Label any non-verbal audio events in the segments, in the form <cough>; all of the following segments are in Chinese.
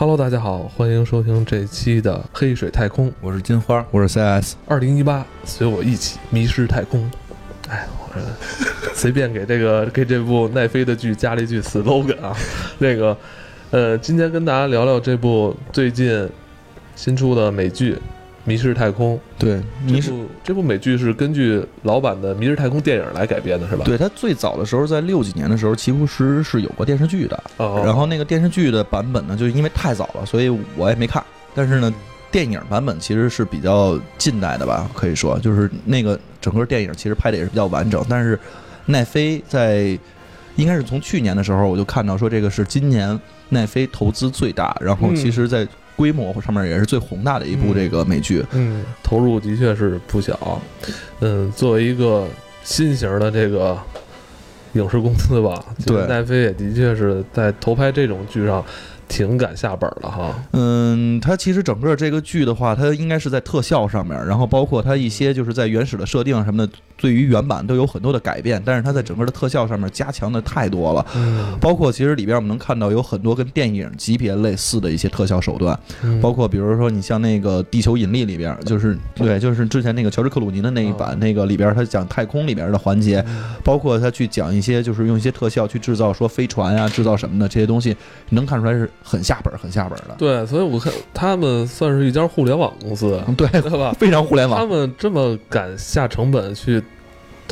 Hello，大家好，欢迎收听这期的《黑水太空》，我是金花，我是 CS。二零一八，随我一起迷失太空。哎，我 <laughs> 随便给这个给这部奈飞的剧加了一句 slogan 啊，那个，呃，今天跟大家聊聊这部最近新出的美剧。《迷失太空》对，这部这部美剧是根据老版的《迷失太空》电影来改编的，是吧？对，它最早的时候在六几年的时候，其实是有过电视剧的。哦。然后那个电视剧的版本呢，就因为太早了，所以我也没看。但是呢，电影版本其实是比较近代的吧，可以说，就是那个整个电影其实拍的也是比较完整。但是奈飞在应该是从去年的时候，我就看到说这个是今年奈飞投资最大，然后其实在。规模上面也是最宏大的一部这个美剧，嗯，投入的确是不小，嗯，作为一个新型的这个影视公司吧，对，奈飞也的确是在投拍这种剧上。挺敢下本了哈，嗯，它其实整个这个剧的话，它应该是在特效上面，然后包括它一些就是在原始的设定什么的，对于原版都有很多的改变，但是它在整个的特效上面加强的太多了，嗯，包括其实里边我们能看到有很多跟电影级别类似的一些特效手段，包括比如说你像那个《地球引力》里边，就是对，就是之前那个乔治克鲁尼的那一版，那个里边他讲太空里边的环节，包括他去讲一些就是用一些特效去制造说飞船啊，制造什么的这些东西，能看出来是。很下本，很下本的。对，所以我看他们算是一家互联网公司，<laughs> 对对吧？非常互联网。他们这么敢下成本去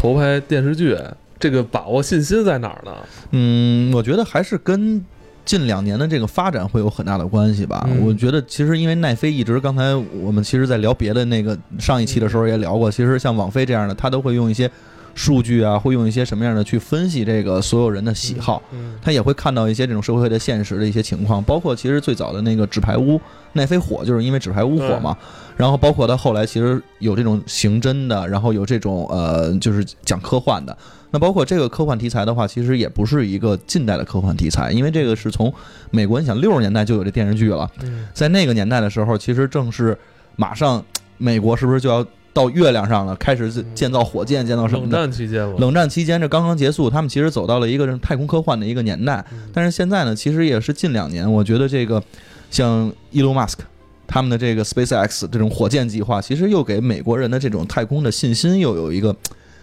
投拍电视剧，这个把握信心在哪儿呢？嗯，我觉得还是跟近两年的这个发展会有很大的关系吧。我觉得其实因为奈飞一直，刚才我们其实在聊别的那个上一期的时候也聊过，其实像网飞这样的，他都会用一些。数据啊，会用一些什么样的去分析这个所有人的喜好？他也会看到一些这种社会的现实的一些情况，包括其实最早的那个纸牌屋奈飞火，就是因为纸牌屋火嘛。然后包括他后来其实有这种刑侦的，然后有这种呃，就是讲科幻的。那包括这个科幻题材的话，其实也不是一个近代的科幻题材，因为这个是从美国，你想六十年代就有这电视剧了，在那个年代的时候，其实正是马上美国是不是就要？到月亮上了，开始建造火箭，建造什么的？冷战期间冷战期间，这刚刚结束，他们其实走到了一个太空科幻的一个年代。但是现在呢，其实也是近两年，我觉得这个像伊隆马斯克他们的这个 SpaceX 这种火箭计划，其实又给美国人的这种太空的信心又有一个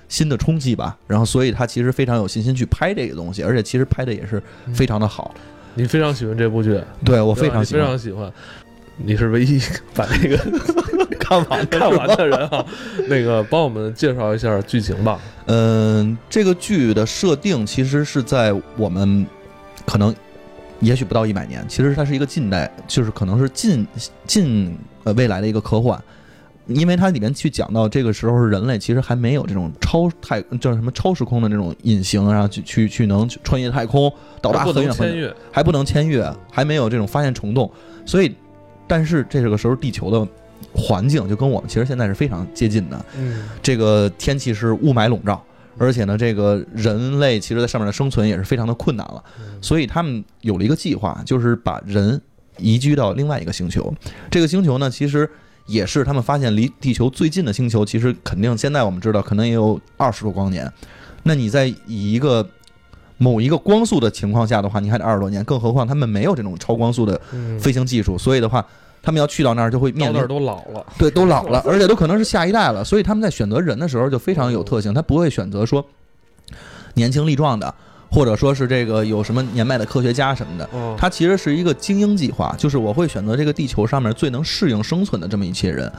新的冲击吧。然后，所以他其实非常有信心去拍这个东西，而且其实拍的也是非常的好。你非常喜欢这部剧？对我非常非常喜欢。你是唯一把那个 <laughs> 看完看完的人啊，那个帮我们介绍一下剧情吧。嗯，这个剧的设定其实是在我们可能也许不到一百年，其实它是一个近代，就是可能是近近呃未来的一个科幻，因为它里面去讲到这个时候人类其实还没有这种超太叫什么超时空的这种隐形，然后去去去能穿越太空到达很远很远，还不能签约，还没有这种发现虫洞，所以。但是这个时候，地球的环境就跟我们其实现在是非常接近的。嗯，这个天气是雾霾笼罩，而且呢，这个人类其实在上面的生存也是非常的困难了。所以他们有了一个计划，就是把人移居到另外一个星球。这个星球呢，其实也是他们发现离地球最近的星球。其实肯定现在我们知道，可能也有二十多光年。那你在以一个某一个光速的情况下的话，你还得二十多年，更何况他们没有这种超光速的飞行技术，所以的话，他们要去到那儿就会面临都老了，对，都老了，<laughs> 而且都可能是下一代了，所以他们在选择人的时候就非常有特性，他不会选择说年轻力壮的，或者说是这个有什么年迈的科学家什么的，他其实是一个精英计划，就是我会选择这个地球上面最能适应生存的这么一些人，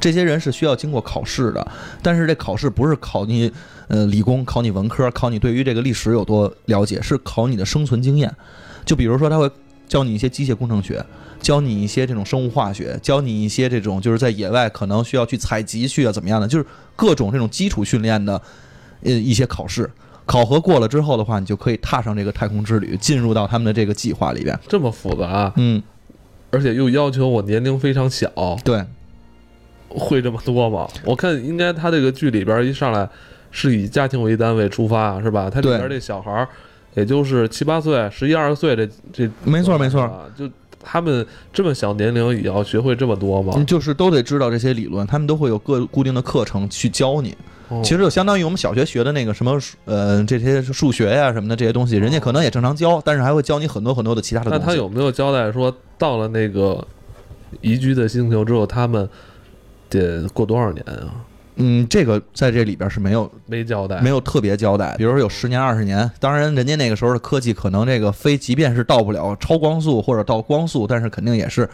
这些人是需要经过考试的，但是这考试不是考你。呃，理工考你文科，考你对于这个历史有多了解，是考你的生存经验。就比如说，他会教你一些机械工程学，教你一些这种生物化学，教你一些这种就是在野外可能需要去采集去啊怎么样的，就是各种这种基础训练的呃一些考试。考核过了之后的话，你就可以踏上这个太空之旅，进入到他们的这个计划里边。这么复杂，嗯，而且又要求我年龄非常小，对，会这么多吗？我看应该他这个剧里边一上来。是以家庭为单位出发，是吧？他里边这小孩儿，也就是七八岁、十一二岁，这这没错没错，就他们这么小年龄也要学会这么多吗？就是都得知道这些理论，他们都会有各固定的课程去教你。其实就相当于我们小学学的那个什么呃这些数学呀什么的这些东西，人家可能也正常教，但是还会教你很多很多的其他的东西。那他有没有交代说到了那个宜居的星球之后，他们得过多少年啊？嗯，这个在这里边是没有没交代，没有特别交代。比如说有十年、二十年，当然人家那个时候的科技可能这个飞，即便是到不了超光速或者到光速，但是肯定也是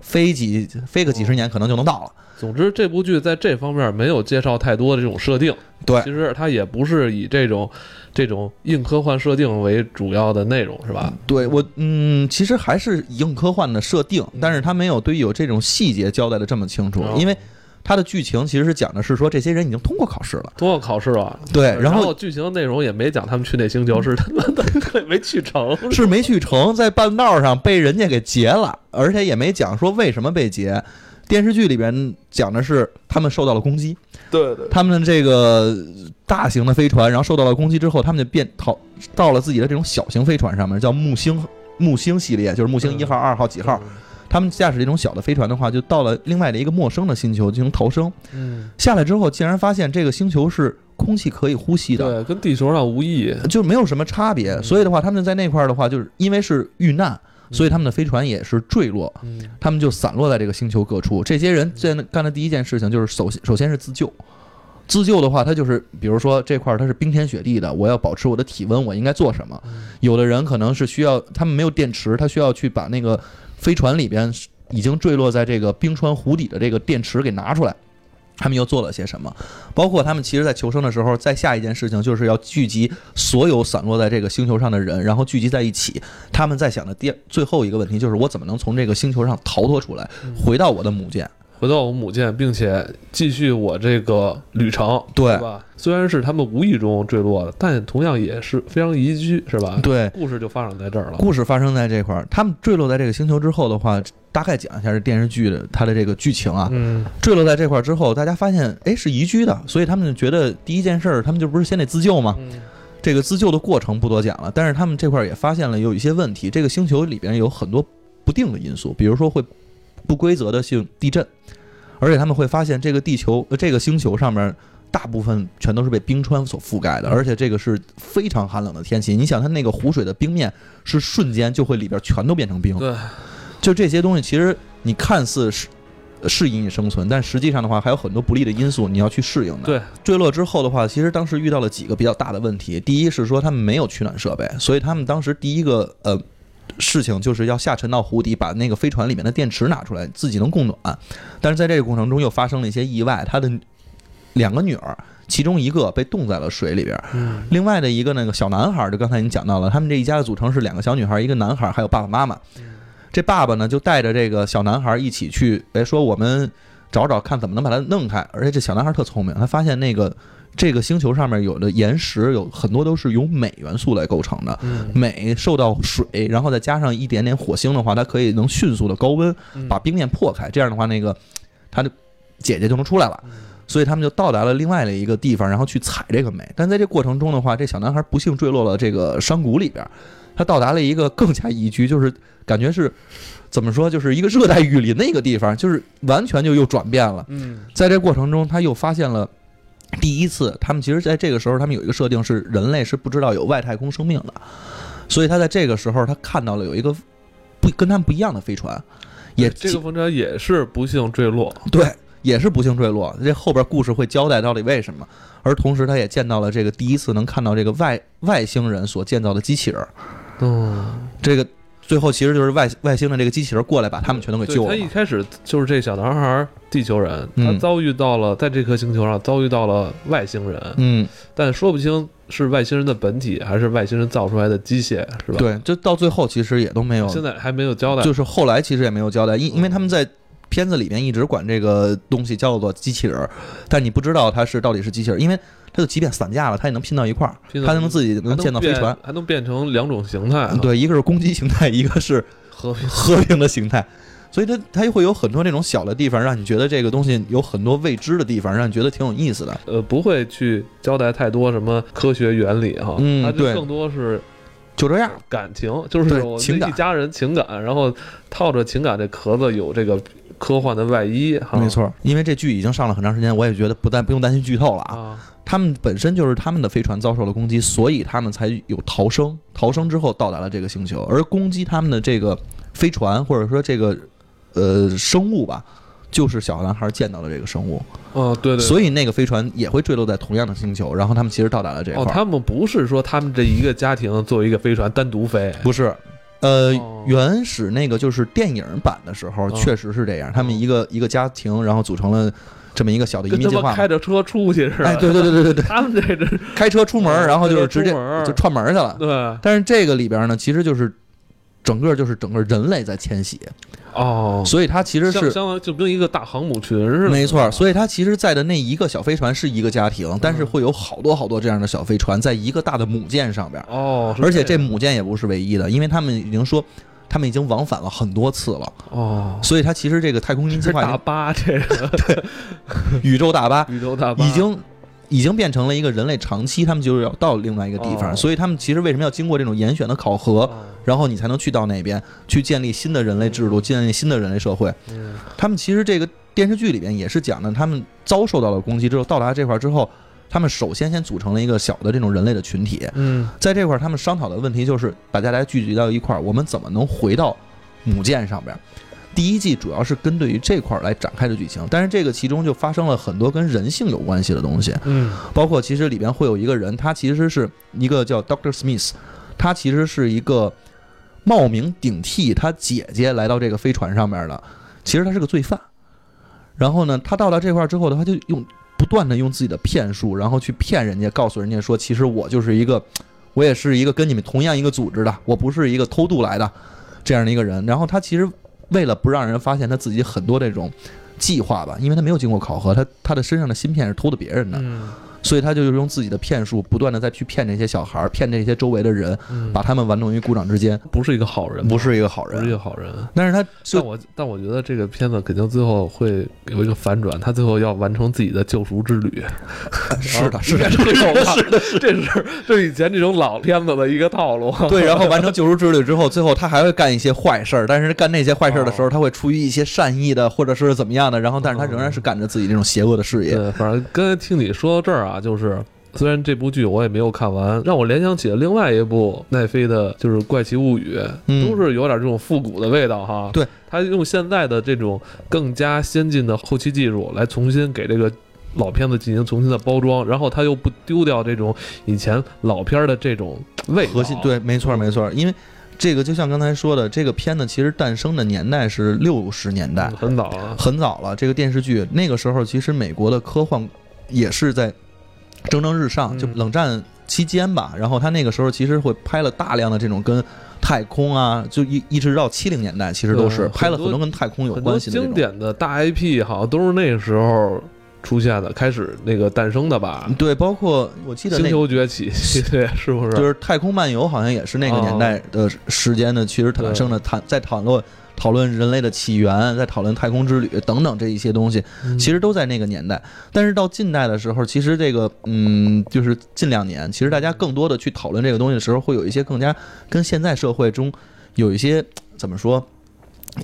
飞几飞个几十年可能就能到了。总之，这部剧在这方面没有介绍太多的这种设定。对，其实它也不是以这种这种硬科幻设定为主要的内容，是吧？对我，嗯，其实还是硬科幻的设定，但是它没有对于有这种细节交代的这么清楚，因为它的剧情其实是讲的是说这些人已经通过考试了，通过考试了。对，然后剧情内容也没讲他们去那星球是他妈的 <laughs> 没去成，是没去成，在半道上被人家给劫了，而且也没讲说为什么被劫。电视剧里边讲的是他们受到了攻击，对对，他们这个大型的飞船，然后受到了攻击之后，他们就变逃到了自己的这种小型飞船上面，叫木星木星系列，就是木星一号、二号几号。他们驾驶这种小的飞船的话，就到了另外的一个陌生的星球进行逃生。嗯，下来之后，竟然发现这个星球是空气可以呼吸的，对，跟地球上无异，就没有什么差别。所以的话，他们在那块儿的话，就是因为是遇难。所以他们的飞船也是坠落，他们就散落在这个星球各处。这些人在干的第一件事情就是首先首先是自救，自救的话，他就是比如说这块儿它是冰天雪地的，我要保持我的体温，我应该做什么？有的人可能是需要他们没有电池，他需要去把那个飞船里边已经坠落在这个冰川湖底的这个电池给拿出来。他们又做了些什么？包括他们其实，在求生的时候，在下一件事情就是要聚集所有散落在这个星球上的人，然后聚集在一起。他们在想的第最后一个问题就是：我怎么能从这个星球上逃脱出来，回到我的母舰？回到我母舰，并且继续我这个旅程，对吧？虽然是他们无意中坠落的，但同样也是非常宜居，是吧？对，故事就发生在这儿了。故事发生在这块儿，他们坠落在这个星球之后的话，大概讲一下这电视剧的它的这个剧情啊。嗯，坠落在这块儿之后，大家发现，哎，是宜居的，所以他们就觉得第一件事儿，他们就不是先得自救吗？这个自救的过程不多讲了，但是他们这块儿也发现了有一些问题，这个星球里边有很多不定的因素，比如说会不规则的性地震。而且他们会发现，这个地球、这个星球上面大部分全都是被冰川所覆盖的，而且这个是非常寒冷的天气。你想，它那个湖水的冰面是瞬间就会里边全都变成冰。对，就这些东西，其实你看似是适应你生存，但实际上的话还有很多不利的因素你要去适应的。对，坠落之后的话，其实当时遇到了几个比较大的问题。第一是说他们没有取暖设备，所以他们当时第一个呃。事情就是要下沉到湖底，把那个飞船里面的电池拿出来，自己能供暖。但是在这个过程中又发生了一些意外，他的两个女儿，其中一个被冻在了水里边，另外的一个那个小男孩，就刚才你讲到了，他们这一家的组成是两个小女孩，一个男孩，还有爸爸妈妈。这爸爸呢就带着这个小男孩一起去，哎，说我们找找看怎么能把它弄开。而且这小男孩特聪明，他发现那个。这个星球上面有的岩石有很多都是由镁元素来构成的，镁受到水，然后再加上一点点火星的话，它可以能迅速的高温把冰面破开，这样的话，那个它的姐姐就能出来了。所以他们就到达了另外的一个地方，然后去采这个镁。但在这过程中的话，这小男孩不幸坠落了这个山谷里边，他到达了一个更加宜居，就是感觉是怎么说，就是一个热带雨林的一个地方，就是完全就又转变了。在这过程中，他又发现了。第一次，他们其实在这个时候，他们有一个设定是人类是不知道有外太空生命的，所以他在这个时候，他看到了有一个不跟他们不一样的飞船，也这个飞船也是不幸坠落，对，也是不幸坠落。这后边故事会交代到底为什么，而同时他也见到了这个第一次能看到这个外外星人所建造的机器人，嗯，这个。最后其实就是外外星的这个机器人过来把他们全都给救了。他一开始就是这小男孩，地球人，他遭遇到了在这颗星球上遭遇到了外星人，嗯，但说不清是外星人的本体还是外星人造出来的机械，是吧？对，就到最后其实也都没有，现在还没有交代。就是后来其实也没有交代，因因为他们在片子里面一直管这个东西叫做机器人，但你不知道它是到底是机器人，因为。它就即便散架了，它也能拼到一块儿，它能自己能建造飞船，还能变成两种形态。对，一个是攻击形态，一个是和平和平的形态。所以它它会有很多那种小的地方，让你觉得这个东西有很多未知的地方，让你觉得挺有意思的。呃，不会去交代太多什么科学原理哈，嗯，对，更多是就这样。感情就是对我情感一家人情感，然后套着情感这壳子有这个科幻的外衣，哈没错，因为这剧已经上了很长时间，我也觉得不但不用担心剧透了啊。啊，他们本身就是他们的飞船遭受了攻击，所以他们才有逃生。逃生之后到达了这个星球，而攻击他们的这个飞船或者说这个呃生物吧，就是小男孩见到的这个生物，哦，对对，所以那个飞船也会坠落在同样的星球。然后他们其实到达了这块哦，儿，他们不是说他们这一个家庭作为一个飞船单独飞，不是。呃哦，原始那个就是电影版的时候，哦确实是这样。他们一个一个家庭，然后组成了这么一个小的移民计划开着车出去是吧。哎，对对对对对对，<laughs> 他们这这开车出门，然后就是直接就串门去了。对但是这个里边呢，其实就是整个就是整个人类在迁徙，哦，所以它其实是相相当于就跟一个大航母群似的。没错。所以它其实在的那一个小飞船是一个家庭，但是会有好多好多这样的小飞船在一个大的母舰上边，哦，而且这母舰也不是唯一的，因为他们已经说。他们已经往返了很多次了，哦，所以它其实这个太空移民计划大巴，这个。<laughs> 宇宙大巴。<laughs> 宇宙大巴。已经已经变成了一个人类长期他们就是要到另外一个地方，哦。所以他们其实为什么要经过这种严选的考核，哦。然后你才能去到那边去建立新的人类制度，建立新的人类社会。嗯他们其实这个电视剧里边也是讲的，他们遭受到了攻击之后，到达这块儿之后，他们首先先组成了一个小的这种人类的群体，嗯。在这块儿他们商讨的问题就是把大家聚集到一块儿，我们怎么能回到母舰上边儿。第一季主要是针对于这块儿来展开的剧情，但是这个其中就发生了很多跟人性有关系的东西，嗯包括其实里边会有一个人，他其实是一个叫 Doctor Smith，他其实是一个冒名顶替他姐姐来到这个飞船上面的，其实他是个罪犯。然后呢，他到了这块儿之后的话，就用不断的用自己的骗术，然后去骗人家，告诉人家说，其实我就是一个，我也是一个跟你们同样一个组织的，我不是一个偷渡来的这样的一个人。然后他其实为了不让人发现他自己很多这种计划吧，因为他没有经过考核，他他的身上的芯片是偷的别人的，所以他就用自己的骗术，不断的再去骗这些小孩儿，骗这些周围的人，嗯，把他们玩弄于股掌之间，不是一个好人，不是一个好人不是一。个好人。但是他但就我但我觉得这个片子肯定最后会有一个反转，他最后要完成自己的救赎之旅。<laughs> 是的，是的，是这种吧，<laughs> 这是这是以前这种老片子的一个套路。对，然后完成救赎之旅之后，最后他还会干一些坏事儿，但是干那些坏事儿的时候，他会出于一些善意的，或者是怎么样的，然后但是他仍然是干着自己这种邪恶的事业。对，反正刚才听你说到这儿啊，就是虽然这部剧我也没有看完，让我联想起了另外一部奈飞的，就是《怪奇物语》，嗯都是有点这种复古的味道哈。对，他用现在的这种更加先进的后期技术来重新给这个。老片子进行重新的包装，然后他又不丢掉这种以前老片儿的这种味道。核心对，没错没错，因为这个就像刚才说的，这个片子其实诞生的年代是六十年代嗯，很早了。很早了。这个电视剧那个时候，其实美国的科幻也是在蒸蒸日上，嗯就冷战期间吧。然后他那个时候其实会拍了大量的这种跟太空啊，就一一直到七零年代，其实都是拍了很多跟太空有关系的这种。典的大 IP 好像都是那个时候出现的，开始那个诞生的吧。对，包括我记得星那球崛起，对，<laughs> 是不是？就是《太空漫游》，好像也是那个年代的时间的，其实产生的谈在讨论讨论人类的起源，在讨论太空之旅等等这一些东西，嗯其实都在那个年代。但是到近代的时候，其实这个嗯，就是近两年，其实大家更多的去讨论这个东西的时候，会有一些更加跟现在社会中有一些怎么说？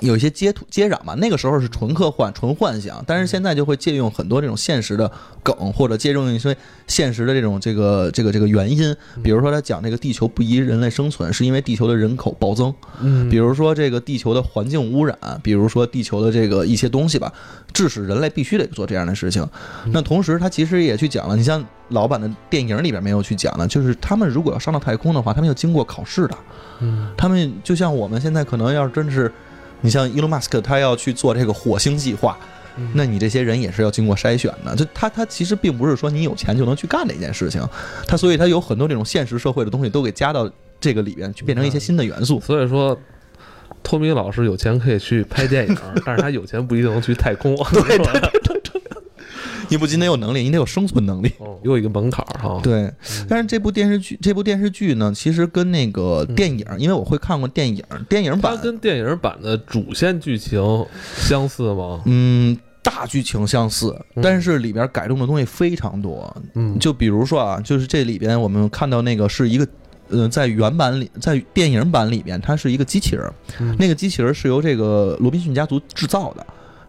有一些接接壤嘛，那个时候是纯科幻、纯幻想，但是现在就会借用很多这种现实的梗，或者借用一些现实的这种这个这个这个原因，比如说他讲这个地球不宜人类生存，是因为地球的人口暴增，嗯，比如说这个地球的环境污染，比如说地球的这个一些东西吧，致使人类必须得做这样的事情。那同时，他其实也去讲了，你像老版的电影里边没有去讲的，就是他们如果要上到太空的话，他们要经过考试的。嗯他们就像我们现在可能要真是，你像伊隆马斯克他要去做这个火星计划，嗯那你这些人也是要经过筛选的。就他他其实并不是说你有钱就能去干这件事情，他所以他有很多这种现实社会的东西都给加到这个里边去，变成一些新的元素。所以说，托米老师有钱可以去拍电影，<laughs> 但是他有钱不一定能去太空。对对，你不仅得有能力，你得有生存能力。哦，有一个门槛儿哈。对，嗯但是这部电视剧，这部电视剧呢，其实跟那个电影，因为我会看过电影，电影版，它跟电影版的主线剧情相似吗？嗯，大剧情相似，嗯但是里边改动的东西非常多。嗯，就比如说啊，就是这里边我们看到那个是一个呃，在原版里，在电影版里边，它是一个机器人，嗯那个机器人是由这个罗宾逊家族制造的，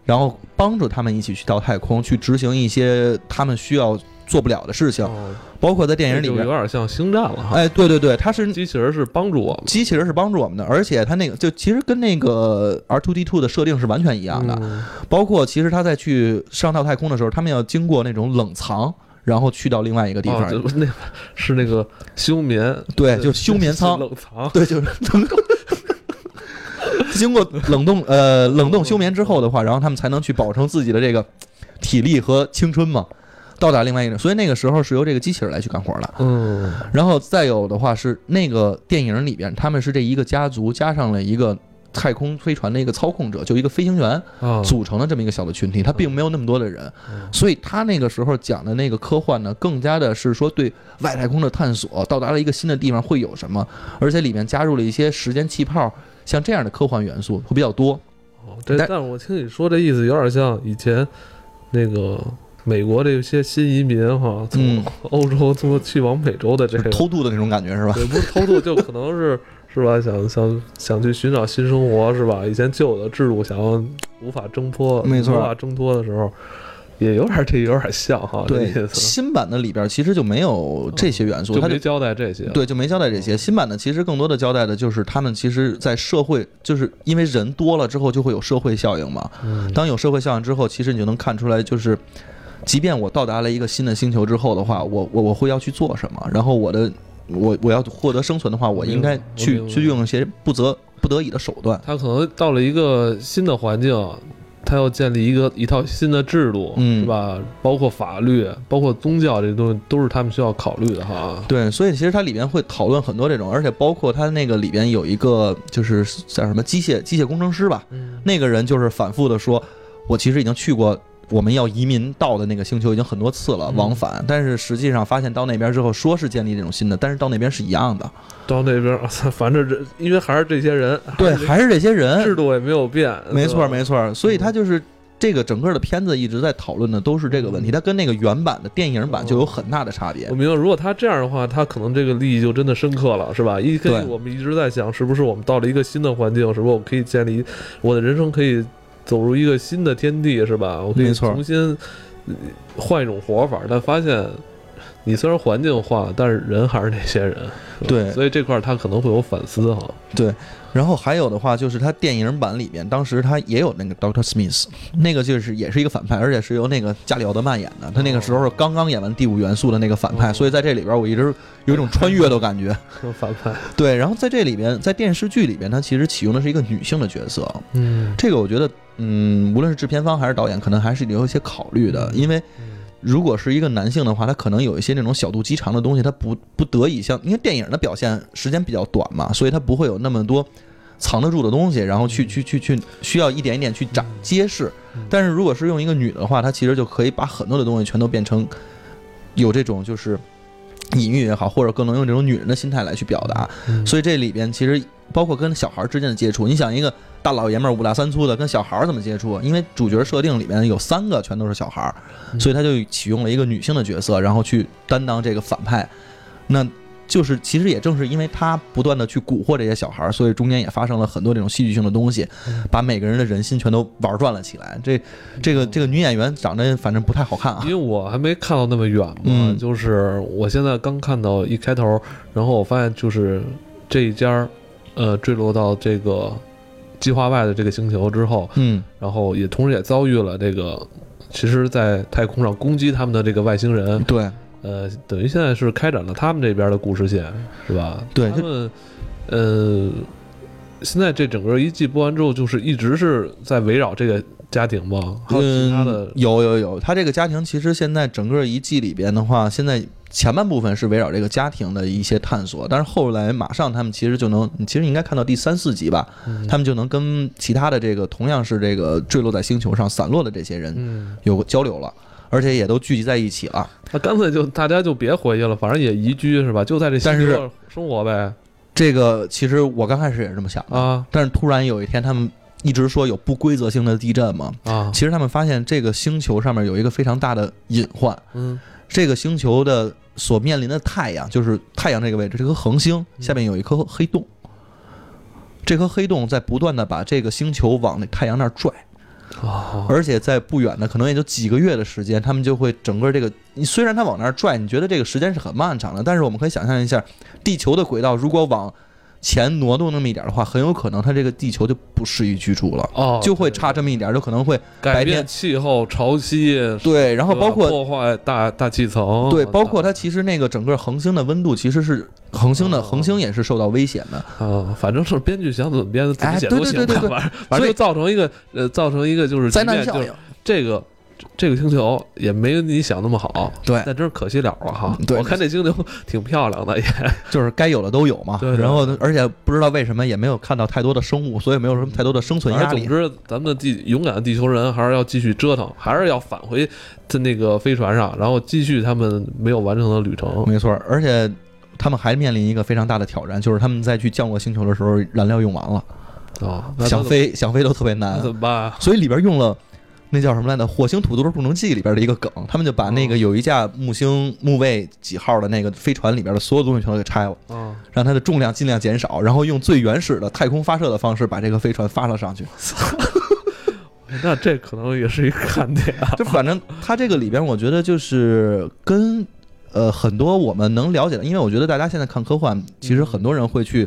然后帮助他们一起去到太空，去执行一些他们需要做不了的事情，哦包括在电影里面有，点像星战了哈。哎，对对对，它是机器人是帮助我们机器人是帮助我们的，而且它那个就其实跟那个 R two D two 的设定是完全一样的，嗯包括其实他在去上到太空的时候，他们要经过那种冷藏，然后去到另外一个地哦方，<laughs> 那是那个休眠，对，就休眠舱，<laughs> 冷藏。对，就是冷冻。<laughs> 经过冷冻呃冷冻休眠之后的话，然后他们才能去保证自己的这个体力和青春嘛，到达另外一个，所以那个时候是由这个机器人来去干活的。嗯。然后再有的话是那个电影里边，他们是这一个家族加上了一个太空飞船的一个操控者，就一个飞行员啊，组成的这么一个小的群体，他并没有那么多的人，嗯。所以他那个时候讲的那个科幻呢，更加的是说对外太空的探索，到达了一个新的地方会有什么，而且里面加入了一些时间气泡，像这样的科幻元素会比较多。哦这但但是我听你说这意思有点像以前那个美国这些新移民哈，从嗯欧洲从去往美洲的这个，偷渡的那种感觉是吧？对，不是偷渡，就可能是 <laughs> 是吧？想想想去寻找新生活是吧？以前旧有的制度想要无法挣脱，没错无法挣脱的时候，也有点这有点像哈，对新版的里边其实就没有这些元素，它就就没交代这些，对，就没交代这些。新版的其实更多的交代的就是他们其实，在社会，就是因为人多了之后就会有社会效应嘛。嗯，当有社会效应之后，其实你就能看出来，就是即便我到达了一个新的星球之后的话，我我我会要去做什么，然后我的我我要获得生存的话，我应该去去用一些不择不得已的手段。他可能到了一个新的环境，他要建立一个一套新的制度，嗯是吧？包括法律，包括宗教这些东西，都是他们需要考虑的哈。对，所以其实它里边会讨论很多这种，而且包括它那个里边有一个就是叫什么机械机械工程师吧，嗯，那个人就是反复的说，我其实已经去过我们要移民到的那个星球已经很多次了，嗯往返，但是实际上发现到那边之后，说是建立这种新的，但是到那边是一样的，到那边，<laughs> 反正这因为还是这些人，对，还是这些人制，度也没有变，没错没错，所以他就是。这个整个的片子一直在讨论的都是这个问题，它跟那个原版的电影版就有很大的差别我。明白，如果他这样的话，他可能这个利益就真的深刻了，是吧？一对跟我们一直在想，是不是我们到了一个新的环境，是不是我可以建立我的人生可以走入一个新的天地，是吧？我可以重新呃换一种活法，但发现你虽然环境化了，但是人还是那些人，对所以这块儿他可能会有反思哈。对然后还有的话就是他电影版里面，当时他也有那个 Doctor Smith，那个就是也是一个反派，而且是由那个加里奥德曼演的。他那个时候是刚刚演完《第五元素》的那个反派，哦所以在这里边我一直有一种穿越的感觉。<laughs> 反派，<laughs> 对，然后在这里边，在电视剧里边，他其实启用的是一个女性的角色。嗯，这个我觉得，嗯，无论是制片方还是导演，可能还是有一些考虑的，因为如果是一个男性的话，他可能有一些那种小肚鸡肠的东西，他不不得已像，因为电影的表现时间比较短嘛，所以他不会有那么多藏得住的东西，然后去去去去需要一点一点去展揭示嗯。但是如果是用一个女的话，她其实就可以把很多的东西全都变成有这种就是隐喻也好，或者更能用这种女人的心态来去表达。嗯所以这里边其实包括跟小孩之间的接触，你想一个大老爷们儿五大三粗的跟小孩儿怎么接触？因为主角设定里面有三个全都是小孩儿，嗯所以他就启用了一个女性的角色，然后去担当这个反派。那就是其实也正是因为他不断的去蛊惑这些小孩儿，所以中间也发生了很多这种戏剧性的东西嗯，把每个人的人心全都玩转了起来。这这个这个女演员长得反正不太好看啊。因为。我还没看到那么远嘛，嗯。就是我现在刚看到一开头，然后我发现就是这一家儿，呃，坠落到这个计划外的这个星球之后，嗯，然后也同时也遭遇了这个，其实，在太空上攻击他们的这个外星人，对呃，等于现在是开展了他们这边的故事线，是吧？对他们，呃，现在这整个一季播完之后，就是一直是在围绕这个家庭吗？还有其他的？嗯，有有有，他这个家庭其实现在整个一季里边的话，现在前半部分是围绕这个家庭的一些探索，但是后来马上他们其实就能，你其实应该看到第三四集吧，嗯。他们就能跟其他的这个同样是这个坠落在星球上散落的这些人嗯，有个交流了，而且也都聚集在一起了。那干脆就大家就别回去了，反正也宜居是吧？就在这星但是生活呗这个其实我刚开始也是这么想的，啊但是突然有一天他们一直说有不规则性的地震嘛，啊，其实他们发现这个星球上面有一个非常大的隐患。嗯这个星球的所面临的太阳，就是太阳这个位置，这颗恒星下面有一颗黑洞，这颗黑洞在不断的把这个星球往那太阳那儿拽。而且在不远的，可能也就几个月的时间，他们就会整个这个，你虽然它往那儿拽，你觉得这个时间是很漫长的，但是我们可以想象一下，地球的轨道如果往前挪动那么一点的话，很有可能它这个地球就不适宜居住了，哦，就会差这么一点，就可能会改变白天气候、潮汐，对，然后包括破坏大大气层，对，包括它其实那个整个恒星的温度其实是恒星的哦恒星也是受到危险的，啊，反正是编剧想怎么编怎么哎写都行，反正反正就造成一个呃，造成一个就是灾难效应，这个这个星球也没有你想那么好，对，但真是可惜了了哈。对我看这星球挺漂亮的，也 <laughs> 就是该有的都有嘛，对对然后而且不知道为什么也没有看到太多的生物，所以没有什么太多的生存压力总。之，咱们的地勇敢的地球人还是要继续折腾，还是要返回在那个飞船上，然后继续他们没有完成的旅程。没错，而且他们还面临一个非常大的挑战，就是他们在去降落星球的时候，燃料用完了，哦，想飞想飞都特别难怎，么办啊？所以里边用了。那叫什么来着？《火星土豆种种记》里边的一个梗，他们就把那个哦有一架木星木卫几号的那个飞船里边的所有东西全都给拆了，嗯，让它的重量尽量减少，然后用最原始的太空发射的方式把这个飞船发了上去。<laughs> 那这可能也是一个看点啊。就反正它这个里边，我觉得就是跟呃很多我们能了解的，因为我觉得大家现在看科幻，其实很多人会去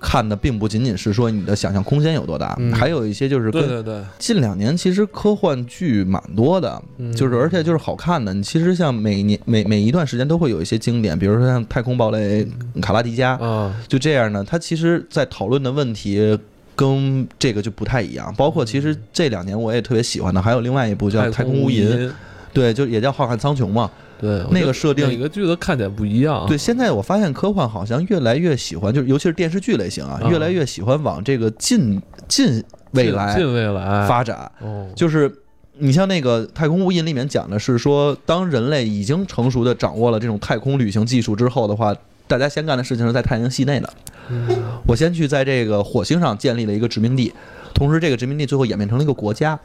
看的，并不仅仅是说你的想象空间有多大，嗯还有一些就是跟对对对，近两年其实科幻剧蛮多的，嗯就是而且就是好看的。你其实像每年每每一段时间都会有一些经典，比如说像《太空堡垒》卡拉迪加，啊，就这样呢，它其实在讨论的问题。跟这个就不太一样，包括其实这两年我也特别喜欢的，还有另外一部叫《太空无》，垠，对，就也叫《浩瀚苍穹》嘛。对，那个设定每个剧都看点不一样。对，现在我发现科幻好像越来越喜欢，就是尤其是电视剧类型啊，啊越来越喜欢往这个近近未来近未来发展。哦，就是你像那个《太空无垠》里面讲的是说，当人类已经成熟的掌握了这种太空旅行技术之后的话，大家先干的事情是在太阳系内的。嗯我先去在这个火星上建立了一个殖民地，同时这个殖民地最后演变成了一个国家，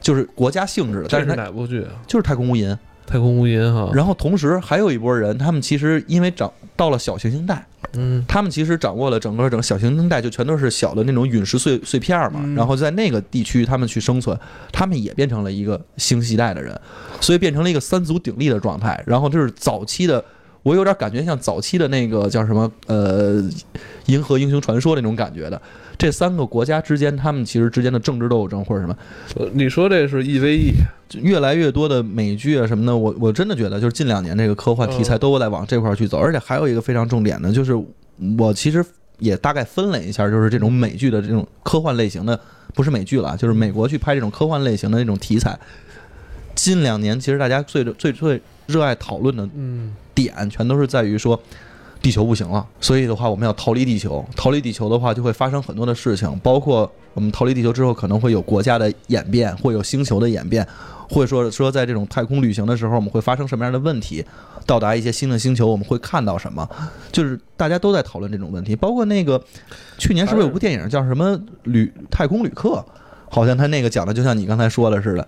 就是国家性质的，但是哪部剧啊？就是太空无垠。太空无垠哈。然后同时还有一波人，他们其实因为长到了小行星带，嗯他们其实掌握了整个整个小行星带，就全都是小的那种陨石碎碎片儿嘛。嗯然后在那个地区，他们去生存，他们也变成了一个星系带的人，所以变成了一个三足鼎立的状态。然后就是早期的，我有点感觉像早期的那个叫什么呃，银河英雄传说那种感觉的。这三个国家之间，他们其实之间的政治斗争或者什么，呃你说这是 E EVE 就越来越多的美剧啊什么的，我我真的觉得就是近两年这个科幻题材嗯都在往这块儿去走，而且还有一个非常重点的，就是我其实也大概分了一下，就是这种美剧的这种科幻类型的，不是美剧了，就是美国去拍这种科幻类型的那种题材。近两年其实大家最最最热爱讨论的嗯点，全都是在于说。地球不行了，所以的话，我们要逃离地球。逃离地球的话，就会发生很多的事情，包括我们逃离地球之后，可能会有国家的演变，会有星球的演变，会说说在这种太空旅行的时候，我们会发生什么样的问题？到达一些新的星球，我们会看到什么？就是大家都在讨论这种问题。包括那个去年是不是有部电影叫什么《旅太空旅客》？好像他那个讲的就像你刚才说的似的，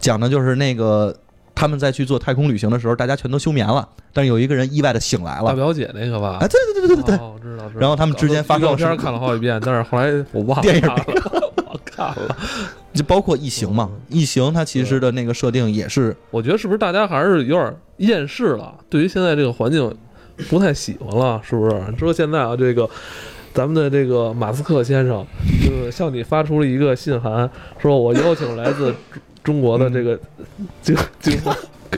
讲的就是那个他们在去做太空旅行的时候，大家全都休眠了，但是有一个人意外的醒来了。大表姐那个吧？啊，对对对对对对，知道知道。然后他们之间发生了片看了好几遍，但是后来我忘了电影 <laughs> 我看了。就包括异形嘛，异形它其实的那个设定也是我觉得是不是大家还是有点厌世了？对于现在这个环境不太喜欢了，是不是？你说现在啊，这个咱们的这个马斯克先生，就是向你发出了一个信函，说我邀请来自中中国的这个经经济，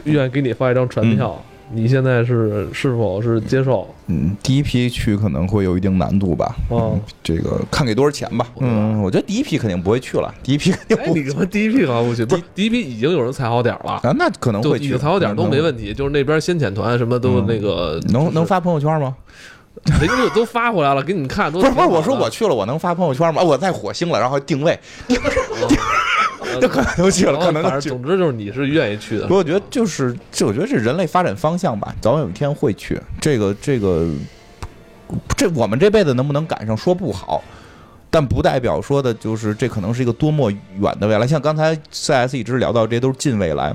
愿意给你发一张船票。你现在是是否是接受？嗯，第一批去可能会有一定难度吧。哦嗯，这个看给多少钱吧。嗯，我觉得第一批肯定不会去了，<laughs> 第一批肯定哎，不你怎么第一批好不去？第第一批已经有人踩好点了，啊，那可能就会去，踩好点都没问题。就是那边先遣团什么都嗯那个能能发朋友圈吗？人家都发回来了，给你们看，都不是不是，我说我去了，我能发朋友圈吗？啊我在火星了，然后定位，呃这可能就去了，可能。总之就是你是愿意去的不，，我觉得就是，就我觉得是人类发展方向吧，早晚有一天会去。这个这个，这我们这辈子能不能赶上，说不好。但不代表说的就是这可能是一个多么远的未来。像刚才 CS 一直聊到，这都是近未来。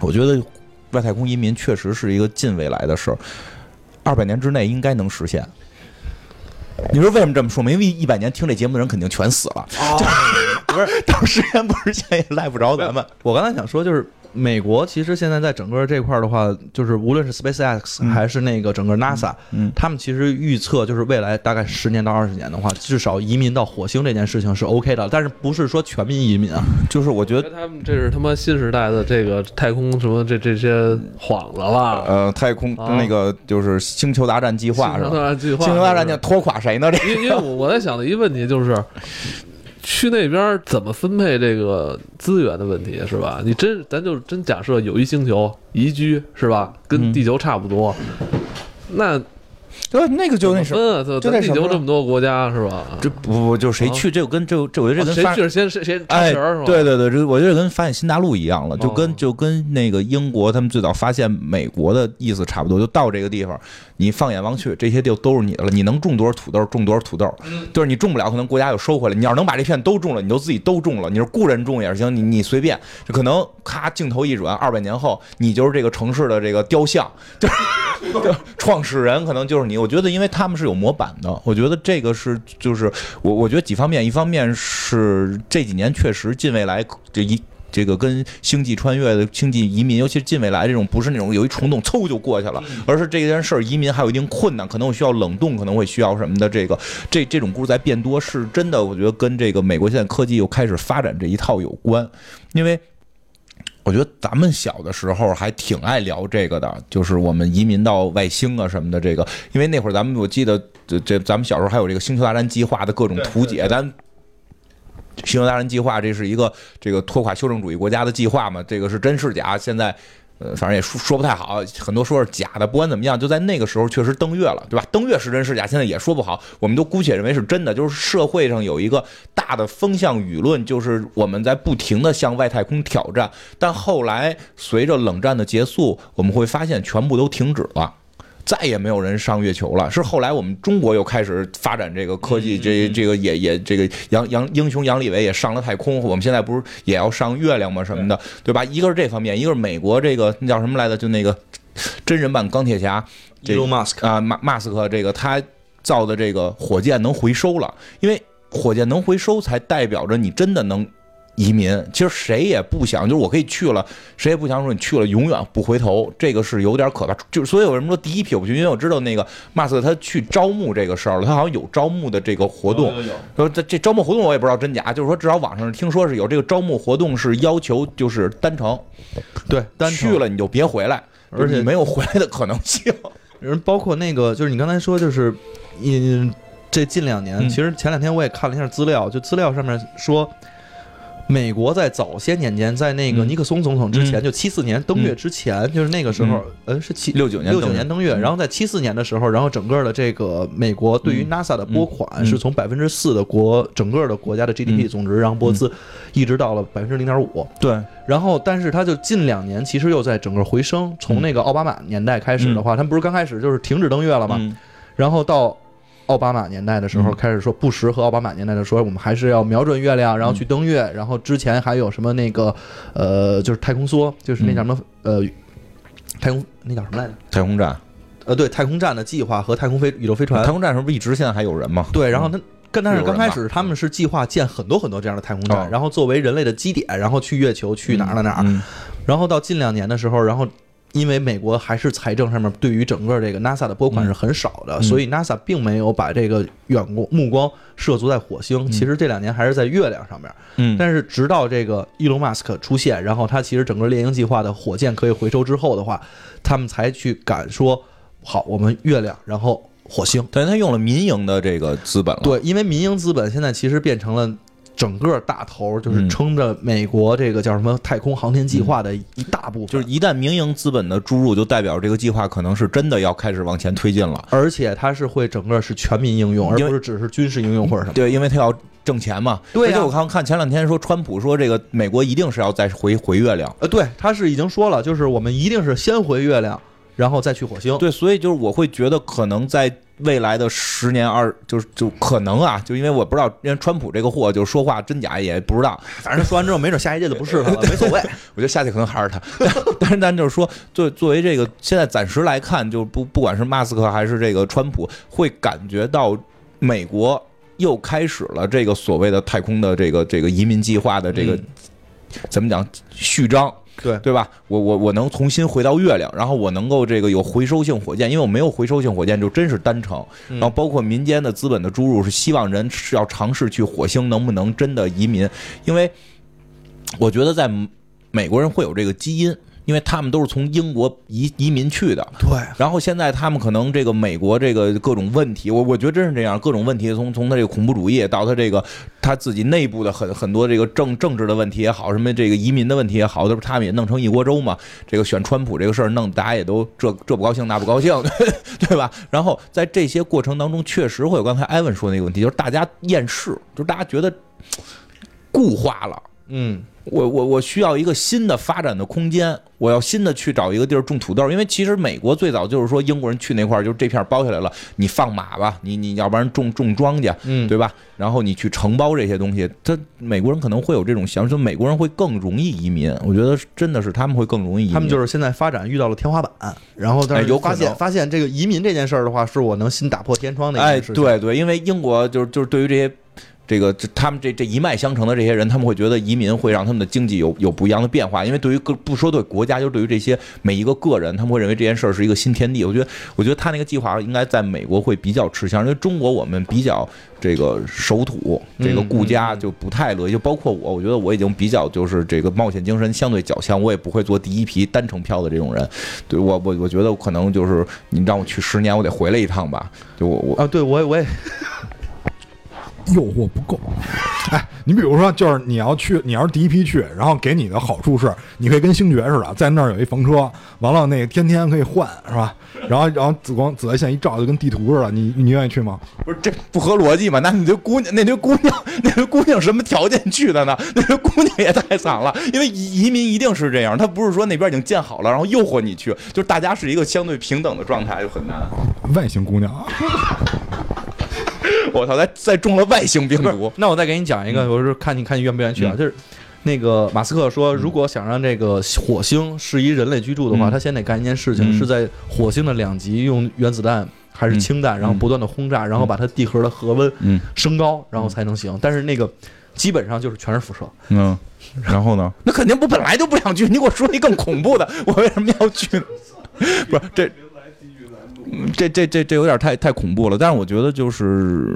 我觉得外太空移民确实是一个近未来的事儿，二百年之内应该能实现。你说为什么这么说吗？因为一百年听这节目的人肯定全死了，<laughs> 不是 <laughs> 到实现不实现也赖不着咱们。我刚才想说就是。美国其实现在在整个这块的话，就是无论是 SpaceX 还是那个整个 NASA，嗯，他们其实预测就是未来大概十年到二十年的话，至少移民到火星这件事情是 OK 的，但是不是说全民移民啊？就是我觉得他们这是他妈新时代的这个太空什么这这些幌子吧？呃，太空那个就是星球大战计划是吧？星球大战计划，星球大战拖垮谁呢？这因为我我在想的一个问题就是。去那边怎么分配这个资源的问题是吧？你真咱就真假设有一星球宜居是吧？跟地球差不多，那。对，那个就那什么，就地球这么多国家是吧？这不不就谁去？这跟这这我觉得这跟谁去先谁谁哎，对对对，这我觉得跟发现新大陆一样了，就跟就跟那个英国他们最早发现美国的意思差不多，就到这个地方，你放眼望去，这些地都是你的了，你能种多少土豆种多少土豆，就是你种不了，可能国家又收回来。你要能把这片都种了，你就自己都种了，你是雇人种也是行，你你随便，就可能咔镜头一转，二百年后你就是这个城市的这个雕像，就创始人可能就是你。我觉得，因为他们是有模板的，我觉得这个是就是我我觉得几方面，一方面是这几年确实近未来这一这个跟星际穿越的星际移民，尤其是近未来这种不是那种有一虫洞嗖就过去了，而是这件事儿移民还有一定困难，可能我需要冷冻，可能会需要什么的。这个这这种故事在变多，是真的。我觉得跟这个美国现在科技又开始发展这一套有关，因为。我觉得咱们小的时候还挺爱聊这个的，就是我们移民到外星啊什么的。这个，因为那会儿咱们我记得，这这咱们小时候还有这个《星球大战计划》的各种图解。咱《星球大战计划》这是一个这个拖垮修正主义国家的计划嘛？这个是真是假？现在。呃，反正也说说不太好，很多说是假的。不管怎么样，就在那个时候确实登月了，对吧？登月是真是假，现在也说不好。我们都姑且认为是真的。就是社会上有一个大的风向舆论，就是我们在不停的向外太空挑战。但后来随着冷战的结束，我们会发现全部都停止了。再也没有人上月球了。是后来我们中国又开始发展这个科技，这这个也也这个杨杨英雄杨利伟也上了太空。我们现在不是也要上月亮吗？什么的，对吧？一个是这方面，一个是美国这个那叫什么来着？就那个真人版钢铁侠，这个啊，马马斯克这个他造的这个火箭能回收了，因为火箭能回收，才代表着你真的能。移民其实谁也不想，就是我可以去了，谁也不想说你去了永远不回头，这个是有点可怕。就是所以为什么说第一批我不去，因为我知道那个马斯克他去招募这个事儿了，他好像有招募的这个活动。说这这招募活动我也不知道真假，就是说至少网上听说是有这个招募活动，是要求就是单程，对，单去了你就别回来，而且没有回来的可能性。<laughs> 人包括那个就是你刚才说就是，嗯，这近两年其实前两天我也看了一下资料，就资料上面说。美国在早些年间，在那个尼克松总统之前，就七四年登月之前，就是那个时候，呃，是七六九年六九年登月。然后在七四年的时候，然后整个的这个美国对于 NASA 的拨款是从百分之四的国整个的国家的 GDP 总值，然后拨资一直到了百分之零点五。对。然后，但是它就近两年其实又在整个回升。从那个奥巴马年代开始的话，他们不是刚开始就是停止登月了嘛？然后到。奥巴马年代的时候开始说布什和奥巴马年代的说我们还是要瞄准月亮，然后去登月。然后之前还有什么那个呃，就是太空梭，就是那叫什么呃，太空那叫什么来着？太空站。呃，对，太空站的计划和太空飞宇宙飞船。太空站是不是一直现在还有人吗？对，然后他跟但是刚开始他们是计划建很多很多这样的太空站，然后作为人类的基点，然后去月球去哪儿哪儿哪儿。然后到近两年的时候，然后。因为美国还是财政上面对于整个这个 NASA 的拨款是很少的，所以 NASA 并没有把这个远光目光涉足在火星。其实这两年还是在月亮上面。嗯，但是直到这个伊隆马斯克出现，然后他其实整个猎鹰计划的火箭可以回收之后的话，他们才去敢说好，我们月亮，然后火星。等于他用了民营的这个资本了。对，因为民营资本现在其实变成了。整个大头就是撑着美国这个叫什么太空航天计划的一大部分，就是一旦民营资本的注入，就代表这个计划可能是真的要开始往前推进了，而且它是会整个是全民应用，而不是只是军事应用或者什么。对，因为它要挣钱嘛。对，而且我看看前两天说，川普说这个美国一定是要再回回月亮。呃，对，他是已经说了，就是我们一定是先回月亮。然后再去火星。对，所以就是我会觉得可能在未来的十年二，就是就可能啊，就因为我不知道，因为川普这个货就说话真假也不知道，反正说完之后，没准下一届就不是他了，<laughs> 没所谓。我觉得下届可能还是他，但但是咱就是说，作作为这个现在暂时来看，就不不管是马斯克还是这个川普，会感觉到美国又开始了这个所谓的太空的这个这个移民计划的这个、嗯怎么讲序章。对对吧？我我我能重新回到月亮，然后我能够这个有回收性火箭，因为我没有回收性火箭就真是单程。嗯然后包括民间的资本的注入，是希望人是要尝试去火星能不能真的移民，因为我觉得在美国人会有这个基因，因为他们都是从英国移移民去的。对，然后现在他们可能这个美国这个各种问题，我我觉得真是这样，各种问题从从他这个恐怖主义到他这个他自己内部的很很多这个政政治的问题也好，什么这个移民的问题也好，都是他们也弄成一锅粥嘛。这个选川普这个事儿弄，大家也都这这不高兴那不高兴，<laughs> 对吧？然后在这些过程当中，确实会有刚才艾文说那个问题，就是大家厌世，就是大家觉得固化了。嗯，我我我需要一个新的发展的空间，我要新的去找一个地儿种土豆，因为其实美国最早就是说英国人去那块儿，就是这片儿包下来了，你放马吧，你你要不然种种庄稼，嗯对吧？然后你去承包这些东西，他美国人可能会有这种想法，说美国人会更容易移民，我觉得真的是他们会更容易移民，他们就是现在发展遇到了天花板，然后但是哎有发现发现这个移民这件事儿的话，是我能新打破天窗的一哎，件事情。对对，因为英国就是就是对于这些。这个这他们这这一脉相承的这些人，他们会觉得移民会让他们的经济有有不一样的变化，因为对于个不说对国家，就是对于这些每一个个人，他们会认为这件事儿是一个新天地。我觉得，我觉得他那个计划应该在美国会比较吃香，因为中国我们比较这个守土，这个顾家就不太乐意。就包括我，我觉得我已经比较就是这个冒险精神相对较强，我也不会做第一批单程票的这种人。对我我我觉得可能就是你让我去十年，我得回来一趟吧。就我我啊，对我也我也诱惑不够。哎，你比如说，就是你要去，你要是第一批去，然后给你的好处是，你可以跟星爵似的，在那儿有一房车，完了那个天天可以换，是吧？然后然后紫光紫外线一照，就跟地图似的，你你愿意去吗？不是这不合逻辑嘛？那你这姑娘，那堆姑娘，那堆姑娘什么条件去的呢？那堆姑娘也太惨了，因为移移民一定是这样，他不是说那边已经建好了，然后诱惑你去，就是大家是一个相对平等的状态，就很难。外星姑娘啊，<laughs> <laughs> 我操，再再中了外星病毒，那我再给你讲一个，我是看你看你愿不愿意去啊，嗯就是。那个马斯克说，如果想让这个火星适宜人类居住的话，嗯他先得干一件事情，嗯是在火星的两极用原子弹还是氢弹，然后不断的轰炸，然后把它地核的核温嗯升高，然后才能行。但是那个基本上就是全是辐射。嗯，然后呢？<laughs> 那肯定不本来就不想去，你给我说一更恐怖的，我为什么要去？<laughs> 不是这。嗯这这这这有点太太恐怖了，但是我觉得就是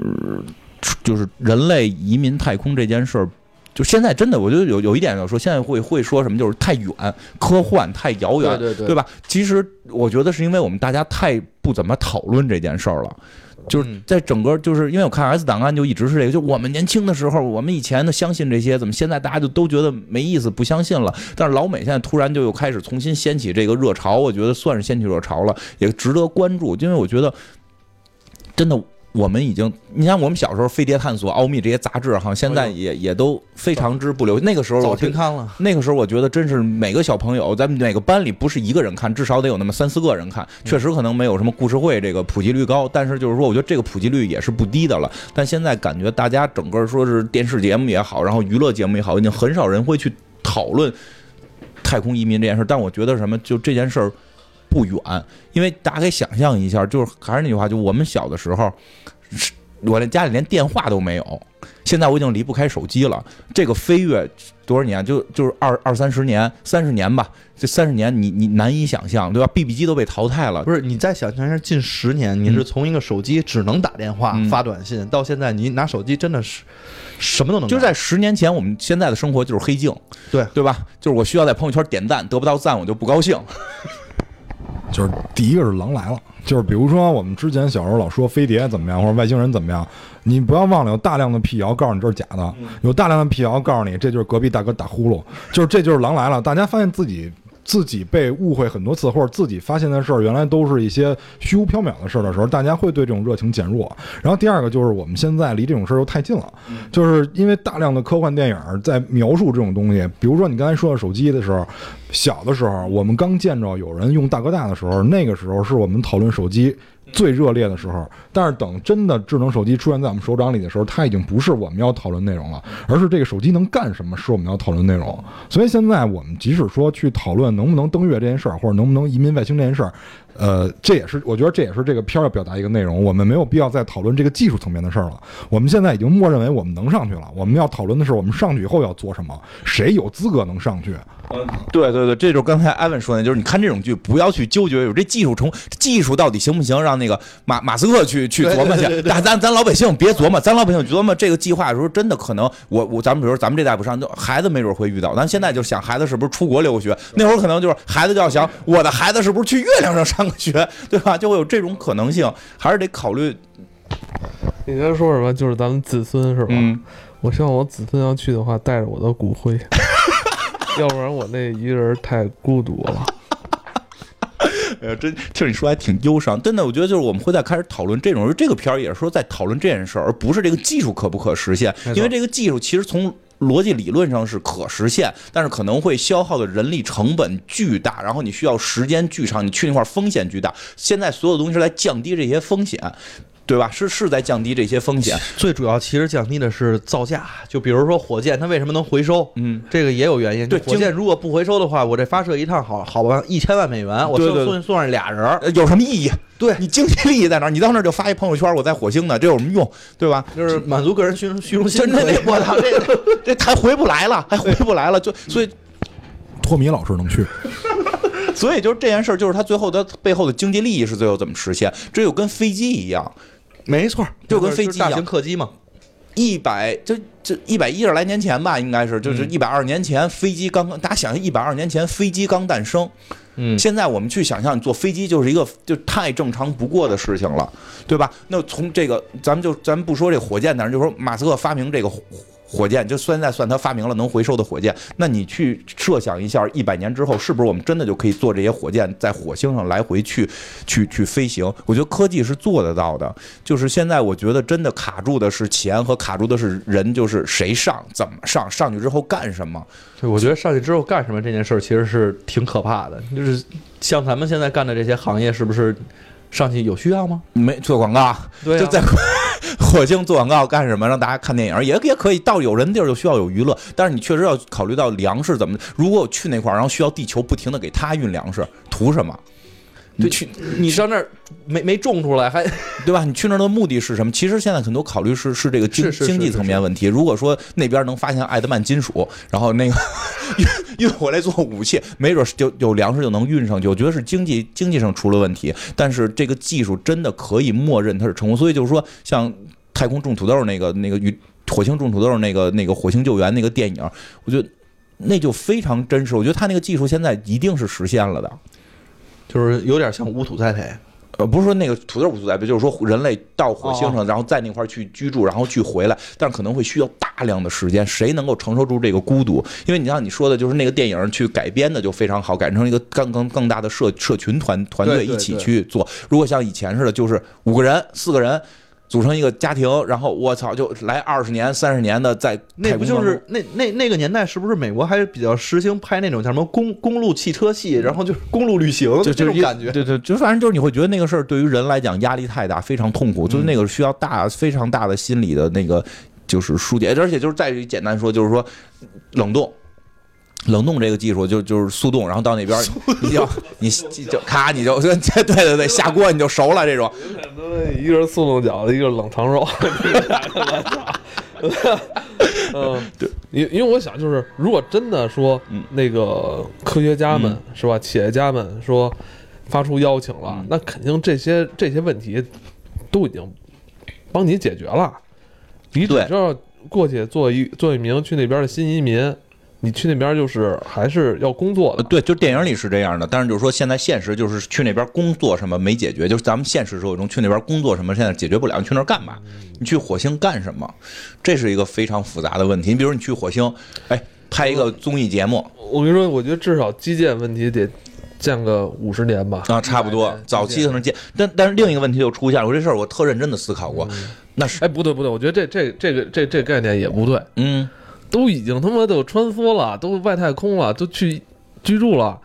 就是人类移民太空这件事儿，就现在真的，我觉得有有一点要说，现在会会说什么，就是太远、科幻、太遥远，对对对吧？其实我觉得是因为我们大家太不怎么讨论这件事儿了。就是嗯在整个，就是因为我看 S 档案就一直是这个，就我们年轻的时候，我们以前的相信这些，怎么现在大家就都觉得没意思，不相信了？但是老美现在突然就又开始重新掀起这个热潮，我觉得算是掀起热潮了，也值得关注，因为我觉得真的。我们已经，你像我们小时候《飞碟探索》《奥秘》这些杂志，哈，现在也也都非常之不流。那个时候早我听停刊了，那个时候我觉得真是每个小朋友在每个班里不是一个人看，至少得有那么三四个人看。确实可能没有什么故事会这个普及率高，但是就是说，我觉得这个普及率也是不低的了。但现在感觉大家整个说是电视节目也好，然后娱乐节目也好，已经很少人会去讨论太空移民这件事。但我觉得什么，就这件事儿不远，因为大家可以想象一下，就是还是那句话，就我们小的时候，我连家里连电话都没有。现在我已经离不开手机了。这个飞跃多少年？就就是二二三十年、三十年吧。这三十年你你难以想象，对吧？BB 机都被淘汰了。不是你再想象一下，近十年你是从一个手机只能打电话、嗯发短信，到现在你拿手机真的是什么都能，就是在十年前，我们现在的生活就是黑镜，对对吧？就是我需要在朋友圈点赞，得不到赞我就不高兴。就是第一个是狼来了，就是比如说我们之前小时候老说飞碟怎么样，或者外星人怎么样，你不要忘了有大量的辟谣告诉你这是假的，有大量的辟谣告诉你这就是隔壁大哥打呼噜，就是这就是狼来了。大家发现自己自己被误会很多次，或者自己发现的事儿原来都是一些虚无缥缈的事儿的时候，大家会对这种热情减弱。然后第二个就是我们现在离这种事儿又太近了，就是因为大量的科幻电影在描述这种东西，比如说你刚才说的手机的时候，小的时候我们刚见着有人用大哥大的时候，那个时候是我们讨论手机。最热烈的时候，但是等真的智能手机出现在我们手掌里的时候，它已经不是我们要讨论内容了，而是这个手机能干什么是我们要讨论内容。所以现在我们即使说去讨论能不能登月这件事儿，或者能不能移民外星这件事儿，呃，这也是我觉得这也是这个片儿要表达一个内容。我们没有必要再讨论这个技术层面的事儿了。我们现在已经默认为我们能上去了。我们要讨论的是我们上去以后要做什么，谁有资格能上去。对对对，这就是刚才艾文说的，就是你看这种剧，不要去纠结有这技术成技术到底行不行，让那个马马斯克去去琢磨去。但咱咱老百姓别琢磨，咱老百姓琢磨这个计划的时候，真的可能我我咱们比如说咱们这代不上，就孩子没准会遇到。咱现在就想孩子是不是出国留学，那会儿可能就是孩子就要想我的孩子是不是去月亮上上个学，对吧？就会有这种可能性，还是得考虑。你刚才说什么？就是咱们子孙是吧？嗯，我希望我子孙要去的话，带着我的骨灰。<laughs> 要不然我那一个人太孤独了。哎呀，真听你说还挺忧伤。真的，我觉得就是我们会在开始讨论这种，这个片儿也是说在讨论这件事儿，而不是这个技术可不可实现。因为这个技术其实从逻辑理论上是可实现，但是可能会消耗的人力成本巨大，然后你需要时间巨长，你去那块风险巨大。现在所有东西是在降低这些风险。对吧？是是在降低这些风险，最主要其实降低的是造价。就比如说火箭，它为什么能回收？嗯，这个也有原因。对，火箭如果不回收的话，我这发射一趟好好吧，一千万美元，我送送送上俩人，有什么意义？对你经济利益在哪儿？你到那儿就发一朋友圈，我在火星呢，这有什么用？对吧？就是满足个人虚虚荣心。真的，我操，这这还回不来了，还回不来了，就所以托米老师能去。所以就是这件事儿，就是它最后的背后的经济利益是最后怎么实现？这就跟飞机一样。没错，就跟飞机一样，大型客机嘛，一百就就一百一十来年前吧，应该是就是一百二十年前，飞机刚刚，大家想象一百二十年前飞机刚诞生，嗯，现在我们去想象坐飞机就是一个就太正常不过的事情了，对吧？那从这个咱们就咱们不说这火箭，但是就说马斯克发明这个。火箭就现在算他发明了能回收的火箭，那你去设想一下，一百年之后是不是我们真的就可以坐这些火箭在火星上来回去去去飞行？我觉得科技是做得到的，就是现在我觉得真的卡住的是钱和卡住的是人，就是谁上怎么上，上去之后干什么？对，我觉得上去之后干什么这件事儿其实是挺可怕的，就是像咱们现在干的这些行业，是不是上去有需要吗？没做广告，对，就在。<laughs> 火星做广告干什么？让大家看电影也也可以。到有人地儿就需要有娱乐，但是你确实要考虑到粮食怎么。如果我去那块儿，然后需要地球不停的给他运粮食，图什么？你去你上那儿没没种出来，还 <laughs> 对吧？你去那儿的目的是什么？其实现在很多考虑是是这个经经济层面问题。如果说那边能发现爱德曼金属，然后那个运运回来做武器，没准就有粮食就能运上去。我觉得是经济经济上出了问题，但是这个技术真的可以默认它是成功。所以就是说，像太空种土豆那个那个与火星种土豆那个那个火星救援那个电影，我觉得那就非常真实。我觉得他那个技术现在一定是实现了的。就是有点像无土栽培，呃，不是说那个土豆无土栽培，就是说人类到火星上，然后在那块去居住，然后去回来，但是可能会需要大量的时间。谁能够承受住这个孤独？因为你像你说的，就是那个电影去改编的就非常好，改成一个更更更大的社社群团团队一起去做。如果像以前似的，就是五个人、四个人。组成一个家庭，然后我操，就来二十年、三十年的在那不就是那那那个年代，是不是美国还是比较实行拍那种叫什么公公路汽车戏，然后就是公路旅行，就这种感觉。对对，就反正就是你会觉得那个事儿对于人来讲压力太大，非常痛苦，就是那个需要大非常大的心理的那个就是疏解，而且就是再简单说，就是说冷冻。冷冻这个技术就就是速冻，然后到那边你就你就咔你就对对对下锅你就熟了这种。一个是速冻饺子，一个是冷藏肉。<laughs> 嗯，对，因因为我想就是，如果真的说那个科学家们是吧，企业家们说发出邀请了，那肯定这些这些问题都已经帮你解决了。你只要过去做一做一名去那边的新移民。你去那边就是还是要工作的，对，就电影里是这样的。但是就是说，现在现实就是去那边工作什么没解决，就是咱们现实社会中去那边工作什么现在解决不了。你去那儿干嘛？你去火星干什么？这是一个非常复杂的问题。你比如你去火星，哎，拍一个综艺节目我跟你说，我觉得至少基建问题得建个五十年吧。啊，差不多早期可能建，但但是另一个问题就出现了，我这事儿我特认真的思考过，那是哎，不对不对，我觉得这这这个这这概念也不对，嗯，都已经他妈都穿梭了，都外太空了，都去居住了。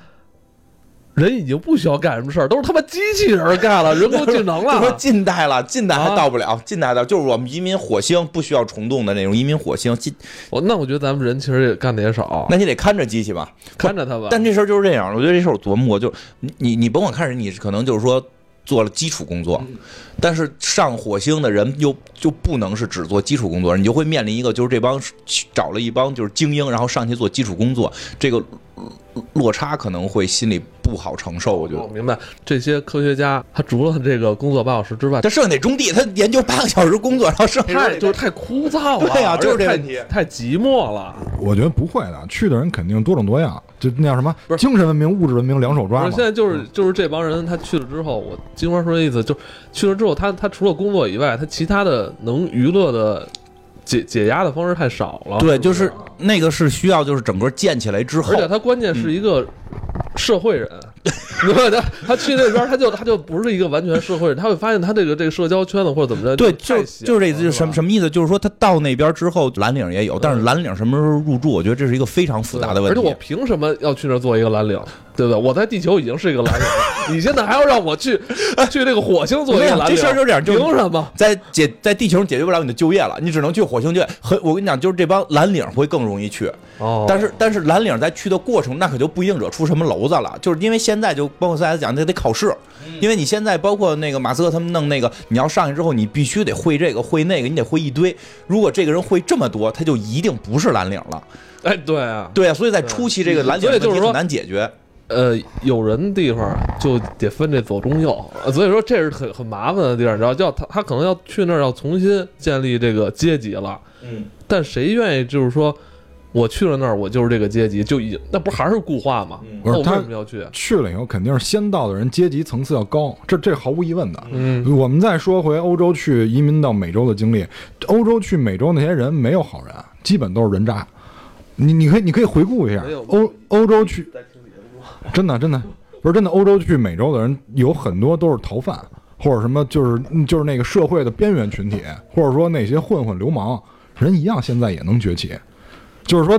人已经不需要干什么事儿，都是他妈机器人干了，人工智能就说。<laughs> 近代了，近代还啊到不了，近代到就是我们移民火星不需要虫洞的那种移民火星，近我那我觉得咱们人其实也干的也少，那你得看着机器吧。看着他吧。但这事儿就是这样，我觉得这事儿我琢磨过，就你你你甭管看人，你可能就是说做了基础工作，但是上火星的人又就不能是只做基础工作，你就会面临一个就是这帮找了一帮就是精英，然后上去做基础工作，这个落落差可能会心里不好承受，我觉得。我明白，这些科学家他除了这个工作八小时之外，他剩下得种地，他研究八个小时工作，然后剩下太 <laughs> 就是太枯燥了，对呀就是这问题太寂寞了。我觉得不会的，去的人肯定多种多样，就那叫什么不是精神文明、物质文明两手抓嘛是，现。在就是就是这帮人，他去了之后，我金花说的意思，就去了之后，他他除了工作以外，他其他的能娱乐的解解压的方式太少了。对，不就是那个是需要就是整个建起来之后而，且他关键是一个社会人，<laughs> <laughs> 你看他他去那边，他就他就不是一个完全社会人，他会发现他这个这个社交圈子或者怎么着，对，就就就是这意思，就是什么什么。意思？就是说他到那边之后，蓝领也有，但是蓝领什么时候入住，我觉得这是一个非常复杂的问题而且我。凭什么要去那做一个蓝领，对不对？我在地球已经是一个蓝领了，你现在还要让我去 <laughs> 去这个火星做一个蓝领？这事儿就这样，就是凭什么？在解在地球上解决不了你的就业了，你只能去火星就业。很，我跟你讲，就是这帮蓝领会更容易去，哦但是但是蓝领在去的过程，那可就不一定惹出什么娄子了。就是因为现在就包括大家讲，那得考试，因为你现在包括那个马斯克他们弄那个，你要上去之后，你必须得会这个会那个，你得会一堆。如果这个人会这么多，他就一定不是蓝领了。哎，对啊，对啊，所以在初期这个蓝领问题很难解决。呃，有人的地方就得分这左中右，呃所以说这是很很麻烦的地儿，你知道，要他他可能要去那儿要重新建立这个阶级了，嗯，但谁愿意就是说，我去了那儿，我就是这个阶级，就已经那不还是固化吗？那我为不是他什么要去？去了以后，肯定是先到的人阶级层次要高，这这毫无疑问的。嗯，我们再说回欧洲去移民到美洲的经历，欧洲去美洲那些人没有好人，基本都是人渣。你你可以你可以回顾一下欧欧洲去，真的真的不是真的欧洲去美洲的人有很多都是逃犯或者什么就是就是那个社会的边缘群体，或者说那些混混流氓，人一样现在也能崛起。就是说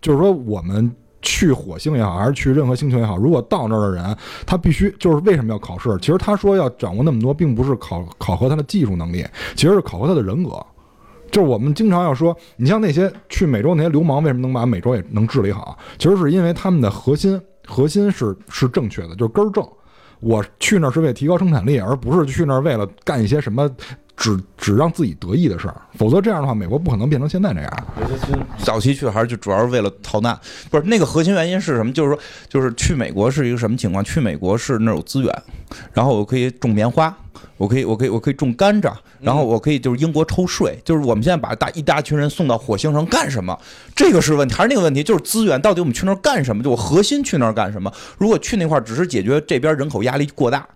就是说我们。去火星也好，还是去任何星球也好，如果到那儿的人，他必须就是为什么要考试？其实他说要掌握那么多，并不是考考核他的技术能力，其实是考核他的人格。就是我们经常要说，你像那些去美洲那些流氓，为什么能把美洲也能治理好？其实是因为他们的核心核心是是正确的，就是根儿正。我去那儿是为提高生产力，而不是去那儿为了干一些什么只只让自己得意的事儿。否则这样的话，美国不可能变成现在这样。早期去还是就主要是为了逃难，不是那个核心原因是什么？就是说，就是去美国是一个什么情况？去美国是那儿有资源，然后我可以种棉花，我可以，我可以，我可以种甘蔗，然后我可以就是英国抽税，就是我们现在把大一大群人送到火星上干什么？这个是问题，还是那个问题？就是资源到底我们去那儿干什么？就我核心去那儿干什么？如果去那块儿只是解决这边人口压力过大。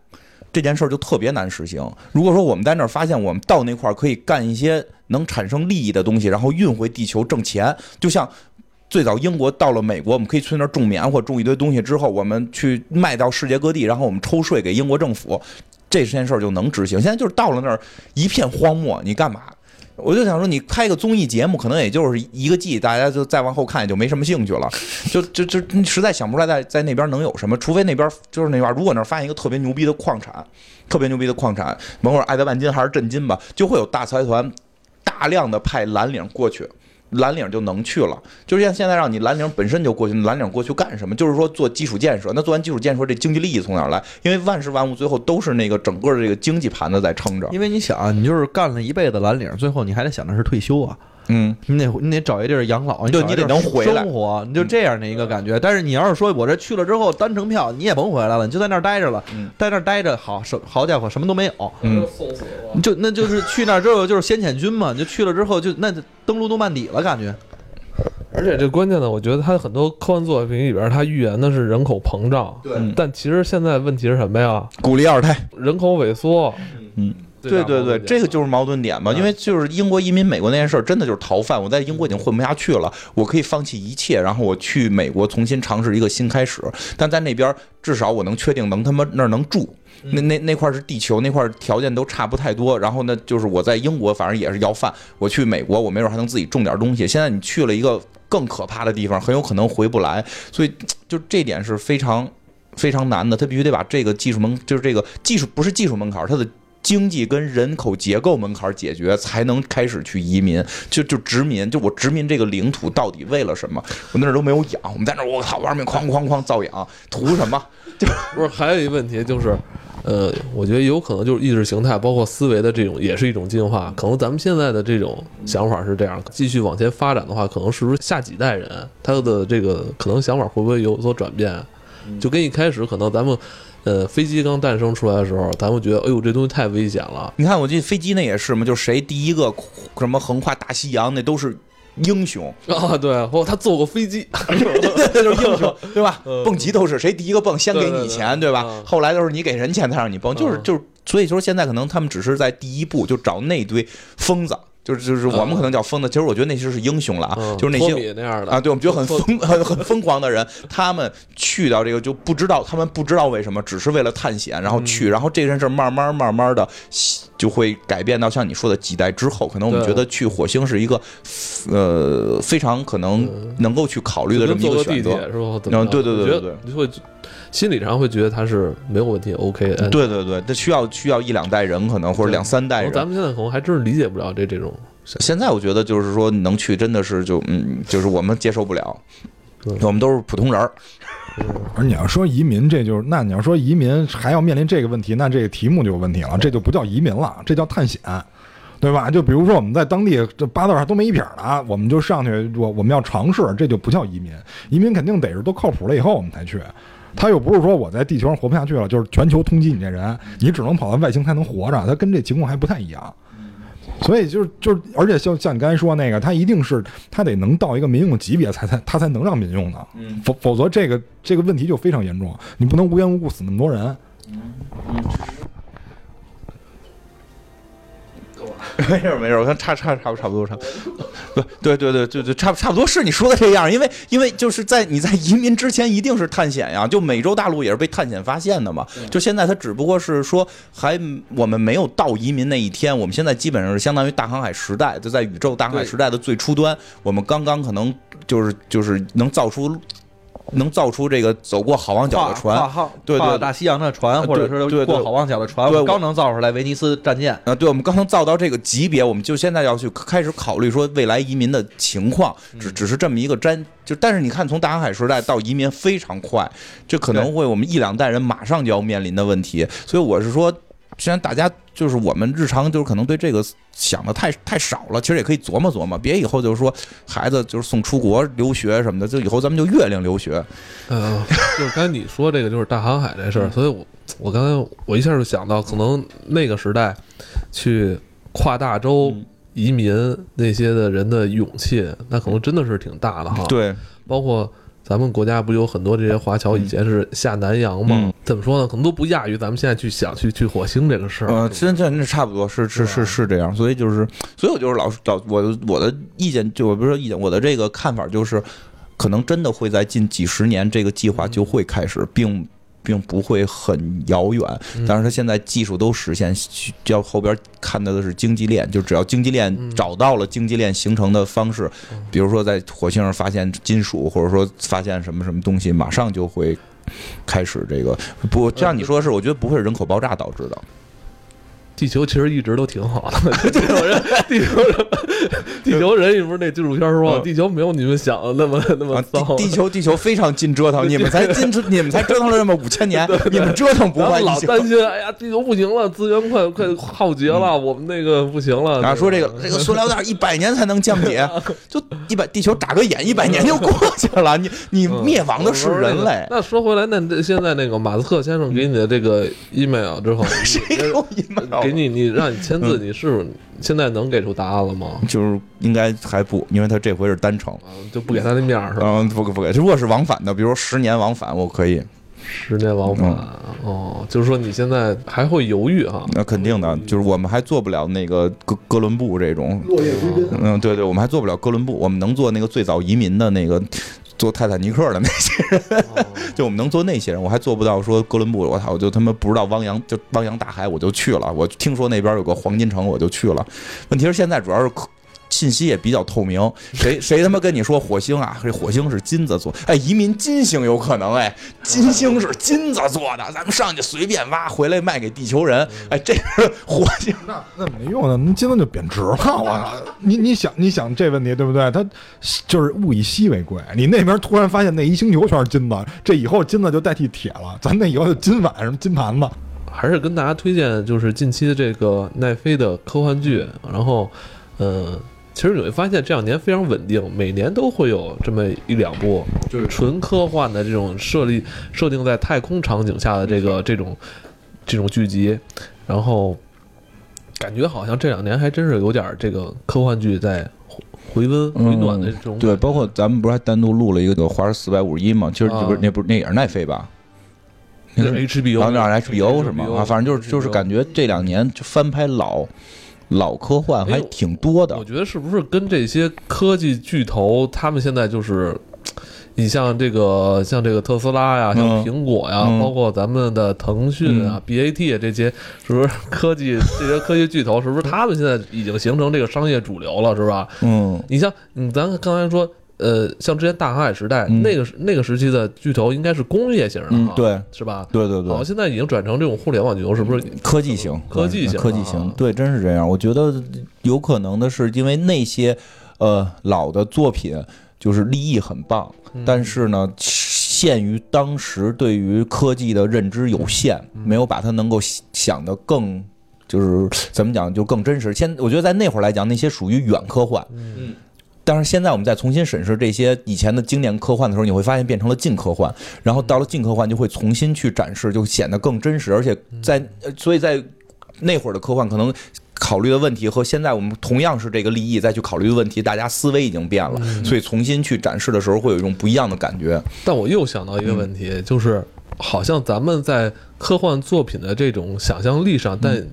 这件事儿就特别难实行。如果说我们在那儿发现我们到那块儿可以干一些能产生利益的东西，然后运回地球挣钱，就像最早英国到了美国，我们可以去那儿种棉花，种一堆东西之后，我们去卖到世界各地，然后我们抽税给英国政府，这件事儿就能执行。现在就是到了那儿一片荒漠，你干嘛？我就想说，你开个综艺节目，可能也就是一个季，大家就再往后看也就没什么兴趣了，<laughs> 就就就你实在想不出来在在那边能有什么，除非那边就是那边，如果那儿发现一个特别牛逼的矿产，特别牛逼的矿产，甭管是爱德万金还是震金吧，就会有大财团大量的派蓝领过去。蓝领就能去了，就像现在让你蓝领本身就过去，蓝领过去干什么？就是说做基础建设。那做完基础建设，这经济利益从哪儿来？因为万事万物最后都是那个整个的这个经济盘子在撑着。因为你想啊，你就是干了一辈子蓝领，最后你还得想着是退休啊。嗯，你得你得找一地儿养老，对你得找一地儿能回来生活，你就这样的一个感觉。但是你要是说我这去了之后单程票，你也甭回来了，你就在那儿待着了，嗯在那儿待着，好，什好家伙，什么都没有，嗯就那就是去那儿之后就是先遣军嘛，你就去了之后就那就登陆诺曼底了，感觉。而且这关键的，我觉得他很多科幻作品里边，他预言的是人口膨胀，对嗯但其实现在问题是什么呀？鼓励二胎。人口萎缩，嗯，对对对，这个就是矛盾点嘛，嗯因为就是英国移民美国那件事儿，真的就是逃犯。我在英国已经混不下去了，我可以放弃一切，然后我去美国重新尝试一个新开始。但在那边，至少我能确定能他妈那儿能住。嗯那那那块儿是地球，那块儿条件都差不太多。然后呢，就是我在英国反正也是要饭，我去美国，我没准还能自己种点东西。现在你去了一个更可怕的地方，很有可能回不来。所以就这点是非常非常难的，他必须得把这个技术门，就是这个技术不是技术门槛儿，它的经济跟人口结构门槛解决，才能开始去移民，就就殖民，就我殖民这个领土到底为了什么？我那儿都没有养，我们在那儿我操玩命哐哐哐造养，图什么？<laughs> 就不是，还有一问题就是，呃，我觉得有可能就是意识形态，包括思维的这种，也是一种进化。可能咱们现在的这种想法是这样，继续往前发展的话，可能是不是下几代人他的这个可能想法会不会有所转变？就跟一开始可能咱们，呃，飞机刚诞生出来的时候，咱们觉得，哎呦，这东西太危险了。你看，我记得飞机那也是嘛，就是谁第一个什么横跨大西洋，那都是英雄，<laughs> 啊，对，哦，他坐过飞机，那 <laughs> 就是英雄，<laughs> 对吧？嗯蹦极都是谁第一个蹦，先给你钱，对吧嗯？后来都是你给人钱他让你蹦，就是嗯就是，所以说现在可能他们只是在第一步就找那堆疯子，就是就是我们可能叫疯子，其实我觉得那些是英雄了啊嗯，就是那些那样的啊，对，我们觉得很疯、很很疯狂的人，他们去到这个就不知道，他们不知道为什么，只是为了探险，然后去，嗯然后这件事儿慢慢慢慢的就会改变到像你说的几代之后，可能我们觉得去火星是一个呃非常可能能够去考虑的这么一个选择。是吧？嗯对对对对对会心理上会觉得他是没有问题，OK，的对对对，他需要需要一两代人，可能或者两三代人。咱们现在可能还真是理解不了这这种。现在我觉得就是说能去，真的是就嗯，就是我们接受不了对，我们都是普通人儿。而你要说移民，这就是那你要说移民还要面临这个问题，那这个题目就有问题了，这就不叫移民了，这叫探险，对吧？就比如说我们在当地这八字上都没一撇儿了，我们就上去，我我们要尝试，这就不叫移民。移民肯定得是都靠谱了以后我们才去。他又不是说我在地球上活不下去了，就是全球通缉你这人，你只能跑到外星才能活着，他跟这情况还不太一样。所以就是就是，而且像像你刚才说那个，他一定是他得能到一个民用级别才才他才能让民用的，嗯否否则这个这个问题就非常严重，你不能无缘无故死那么多人。<laughs> 没事儿没事儿，我看差差差不差不多差不，对对对对对，差不差不多是你说的这样，因为因为就是在你在移民之前一定是探险呀，就美洲大陆也是被探险发现的嘛，就现在它只不过是说还我们没有到移民那一天，我们现在基本上是相当于大航海时代，就在宇宙大航海时代的最初端，我们刚刚可能就是就是能造出能造出这个走过好望角的船，对对。大西洋的船，呃或者是过好望角的船，刚能造出来威尼斯战舰。啊，对，我们刚能造到这个级别，我们就现在要去开始考虑说未来移民的情况，只只是这么一个瞻，就但是你看，从大航海时代到移民非常快，这可能会我们一两代人马上就要面临的问题，所以我是说。虽然大家就是我们日常就是可能对这个想的太太少了，其实也可以琢磨琢磨，别以后就是说孩子就是送出国留学什么的，就以后咱们就月亮留学。呃，<laughs> 就是刚才你说这个就是大航海这事儿，所以我我刚才我一下就想到，可能那个时代去跨大洲嗯移民那些的人的勇气，那可能真的是挺大的哈。，对，包括咱们国家不有很多这些华侨以前是下南洋嘛？嗯怎么说呢？可能都不亚于咱们现在去想去去火星这个事儿。呃，真真这差不多是是是是这样，所以就是，所以我就是老老我我的意见就我不是说意见，我的这个看法就是，可能真的会在近几十年这个计划就会开始，并并不会很遥远。但是它现在技术都实现，要后边看到的是经济链，就只要经济链找到了经济链形成的方式，比如说在火星上发现金属，或者说发现什么什么东西，马上就会。开始这个不，像你说的是，我觉得不会是人口爆炸导致的。地球其实一直都挺好的，<laughs> 地球人，地球人，地球人，你不是那纪录片说，嗯地球没有你们想的那么那么啊，糟。地地球地球非常尽折腾，你们才尽 <laughs> 你们才折腾了这么五千年，你们折腾不然后坏一星。老担心，哎呀，地球不行了，资源快快耗竭了，我们那个不行了。然后说这个这个塑料袋一百年才能降解，<laughs> 就一百地球眨个眼，一百年就过去了。你你嗯灭亡的是人类，那说回来，那那现在那个马斯克先生给你的这个 email 之后，谁给我 email？给你你让你签字，嗯你是现在能给出答案了吗？就是应该还不，因为他这回是单程，啊，就不给他那面儿是吧？嗯，不给不给。如果是往返的，比如说十年往返，我可以。十年往返、哦，就是说你现在还会犹豫哈？那肯定的，就是我们还做不了那个哥哥伦布这种，落叶归根。嗯，对对，我们还做不了哥伦布，我们能做那个最早移民的那个做泰坦尼克的那些人，<laughs> 就我们能做那些人，我还做不到说哥伦布，我操，我就他妈不知道汪洋就汪洋大海我就去了，我听说那边有个黄金城我就去了，问题是现在主要是科信息也比较透明，谁 <laughs> 谁他妈跟你说火星啊？这火星是金子做，哎，移民金星有可能，哎，金星是金子做的，咱们上去随便挖，回来卖给地球人，哎，这是火星。那那没用的，那金子就贬值了。我操！<laughs> 你你想你想这问题对不对？它就是物以稀为贵。你那边突然发现那一星球全是金子，这以后金子就代替铁了，咱那以后就金碗什么金盘子。还是跟大家推荐就是近期的这个奈飞的科幻剧，然后，呃，其实你会发现这两年非常稳定，每年都会有这么一两部，就是纯科幻的这种设立设定在太空场景下的这个这种这种剧集，然后感觉好像这两年还真是有点这个科幻剧在回回温回暖的这种对，包括咱们不是还单独录了一个《华氏四百五十一》吗？其实不是，那不是那也是奈飞吧？那是 HBO，然后那是 HBO 是吗？啊，反正就是就是感觉这两年就翻拍老老科幻还挺多的我。觉得是不是跟这些科技巨头，他们现在就是，你像这个像这个特斯拉呀，像嗯苹果呀，嗯包括咱们的腾讯啊、BAT 啊这些，是不是科技这些科技巨头，是不是他们现在已经形成这个商业主流了，是吧？嗯，你像嗯，咱刚才说。呃，像之前大航海时代、嗯那个那个时期的巨头，应该是工业型的对是吧？对对对好，，现在已经转成这种互联网巨头，是不是？科技型，科技型啊科技型，对，真是这样。我觉得有可能的是，因为那些呃老的作品就是立意很棒，嗯但是呢，限于当时对于科技的认知有限，嗯没有把它能够想得更。就是怎么讲，就更真实。现我觉得在那会儿来讲，那些属于远科幻。嗯但是现在我们再重新审视这些以前的经典科幻的时候，你会发现变成了近科幻，然后到了近科幻就会重新去展示，就显得更真实，而且在呃所以在那会儿的科幻可能。考虑的问题和现在我们同样是这个利益再去考虑的问题，大家思维已经变了，所以重新去展示的时候会有一种不一样的感觉。但我又想到一个问题，就是好像咱们在科幻作品的这种想象力上，但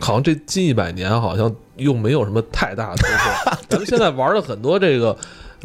好像这近一百年好像又没有什么太大的突破。<laughs> 咱们现在玩的很多这个，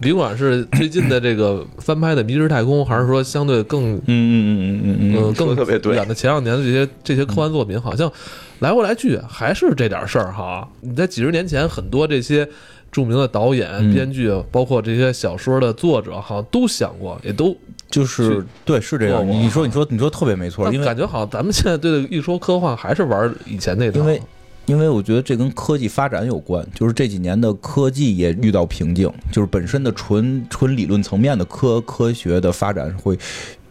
甭管是最近的这个翻拍的《迷失太空》，还是说相对更嗯嗯嗯嗯嗯嗯更特别远的前两年的这些这些科幻作品，好像来回来去还是这点事儿哈。你在几十年前，很多这些著名的导演、嗯编剧，包括这些小说的作者，好像都想过，也都就是对，是这样。你说，你说，你说特别没错，因为感觉好像咱们现在对一说科幻还是玩以前那套，因为因为我觉得这跟科技发展有关，就是这几年的科技也遇到瓶颈，就是本身的纯纯理论层面的科科学的发展会，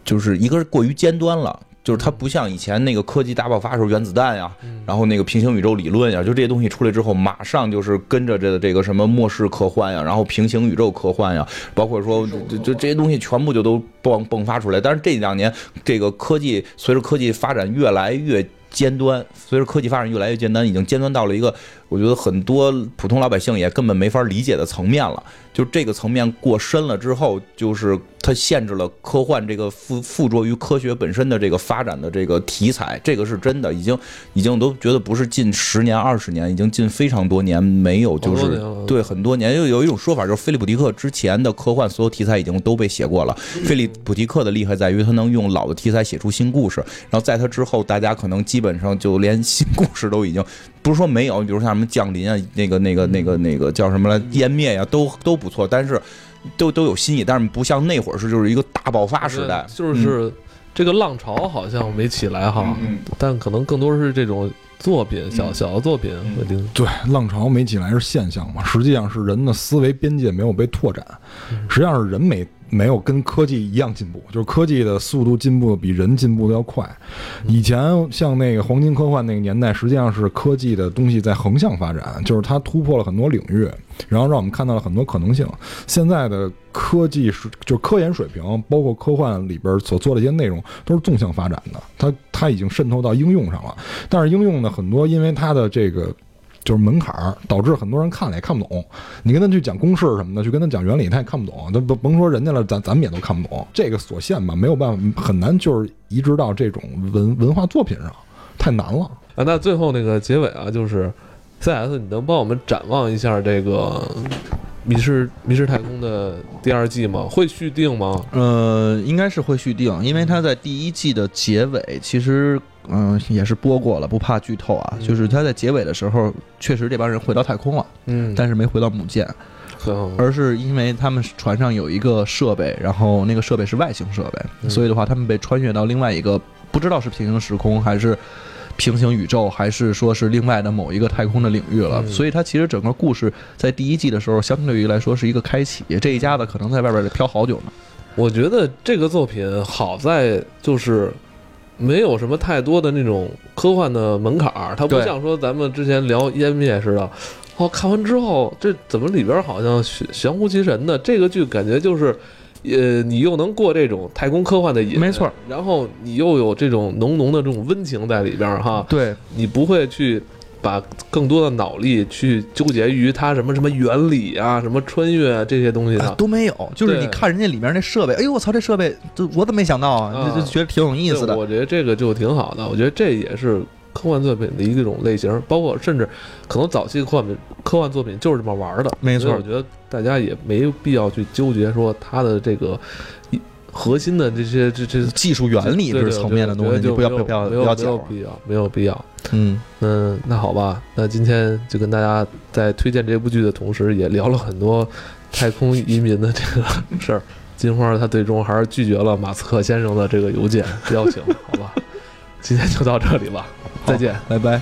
就是一个是过于尖端了。就是它不像以前那个科技大爆发的时候，原子弹呀，然后那个平行宇宙理论呀，就这些东西出来之后，马上就是跟着这个这个什么末世科幻呀，然后平行宇宙科幻呀，包括说就就这些东西全部就都迸迸发出来。但是这两年这个科技随着科技发展越来越尖端，随着科技发展越来越尖端，已经尖端到了一个我觉得很多普通老百姓也根本没法理解的层面了。就这个层面过深了之后，就是它限制了科幻这个附附着于科学本身的这个发展的这个题材，这个是真的，已经已经都觉得不是近十年二十年，已经近非常多年没有就是对很多年，又有一种说法就是菲利普迪克之前的科幻所有题材已经都被写过了。菲利普迪克的厉害在于他能用老的题材写出新故事，然后在他之后，大家可能基本上就连新故事都已经不是说没有，比如像什么降临啊，那个那个那个那个叫什么来湮灭呀、都都不错，但是都都有新意，但是不像那会儿是就是一个大爆发时代，就是这个浪潮好像没起来哈，嗯但可能更多是这种作品，小小的作品嗯。对，浪潮没起来是现象嘛，实际上是人的思维边界没有被拓展，实际上是人没没有跟科技一样进步，就是科技的速度进步比人进步的要快。以前像那个黄金科幻那个年代，实际上是科技的东西在横向发展，就是它突破了很多领域，然后让我们看到了很多可能性。现在的科技是就科研水平，包括科幻里边所做的一些内容，都是纵向发展的，它它已经渗透到应用上了。但是应用呢，很多因为它的这个就是门槛儿，导致很多人看了也看不懂。你跟他去讲公式什么的，去跟他讲原理，他也看不懂。那甭甭说人家了，咱咱们也都看不懂。这个所限吧，没有办法，很难就是移植到这种文文化作品上，太难了。啊，那最后那个结尾啊，就是 CS，你能帮我们展望一下这个《迷失迷失太空》的第二季吗？会续订吗？呃，应该是会续订，因为它在第一季的结尾，其实嗯、也是播过了，不怕剧透啊。嗯就是它在结尾的时候，确实这帮人回到太空了，嗯，但是没回到母舰，而是因为他们船上有一个设备，然后那个设备是外星设备，嗯所以的话，他们被穿越到另外一个不知道是平行时空还是。平行宇宙，还是说是另外的某一个太空的领域了，嗯所以它其实整个故事在第一季的时候，相对于来说是一个开启。这一家子可能在外边得飘好久呢。我觉得这个作品好在就是没有什么太多的那种科幻的门槛儿，它不像说咱们之前聊湮灭似的。哦，看完之后，这怎么里边好像玄玄乎其神的？这个剧感觉就是，呃，你又能过这种太空科幻的瘾，没错，然后你又有这种浓浓的这种温情在里边儿哈，对，你不会去把更多的脑力去纠结于它什么什么原理啊、什么穿越啊这些东西啊上。都没有，就是你看人家里面那设备，哎呦我操，这设备，这我怎么没想到啊？啊就就觉得挺有意思的。我觉得这个就挺好的，我觉得这也是科幻作品的一种类型，包括甚至可能早期科幻科幻作品就是这么玩的。没错我觉得大家也没必要去纠结说它的这个一核心的这些这这技术原理对对是层面的东西，就不要不要不要没有。必要，没有必要。嗯，嗯，那好吧，那今天就跟大家在推荐这部剧的同时，也聊了很多太空移民的这个事儿。金花她最终还是拒绝了马斯克先生的这个邮件邀请，好吧？今天就到这里吧，再见。拜拜。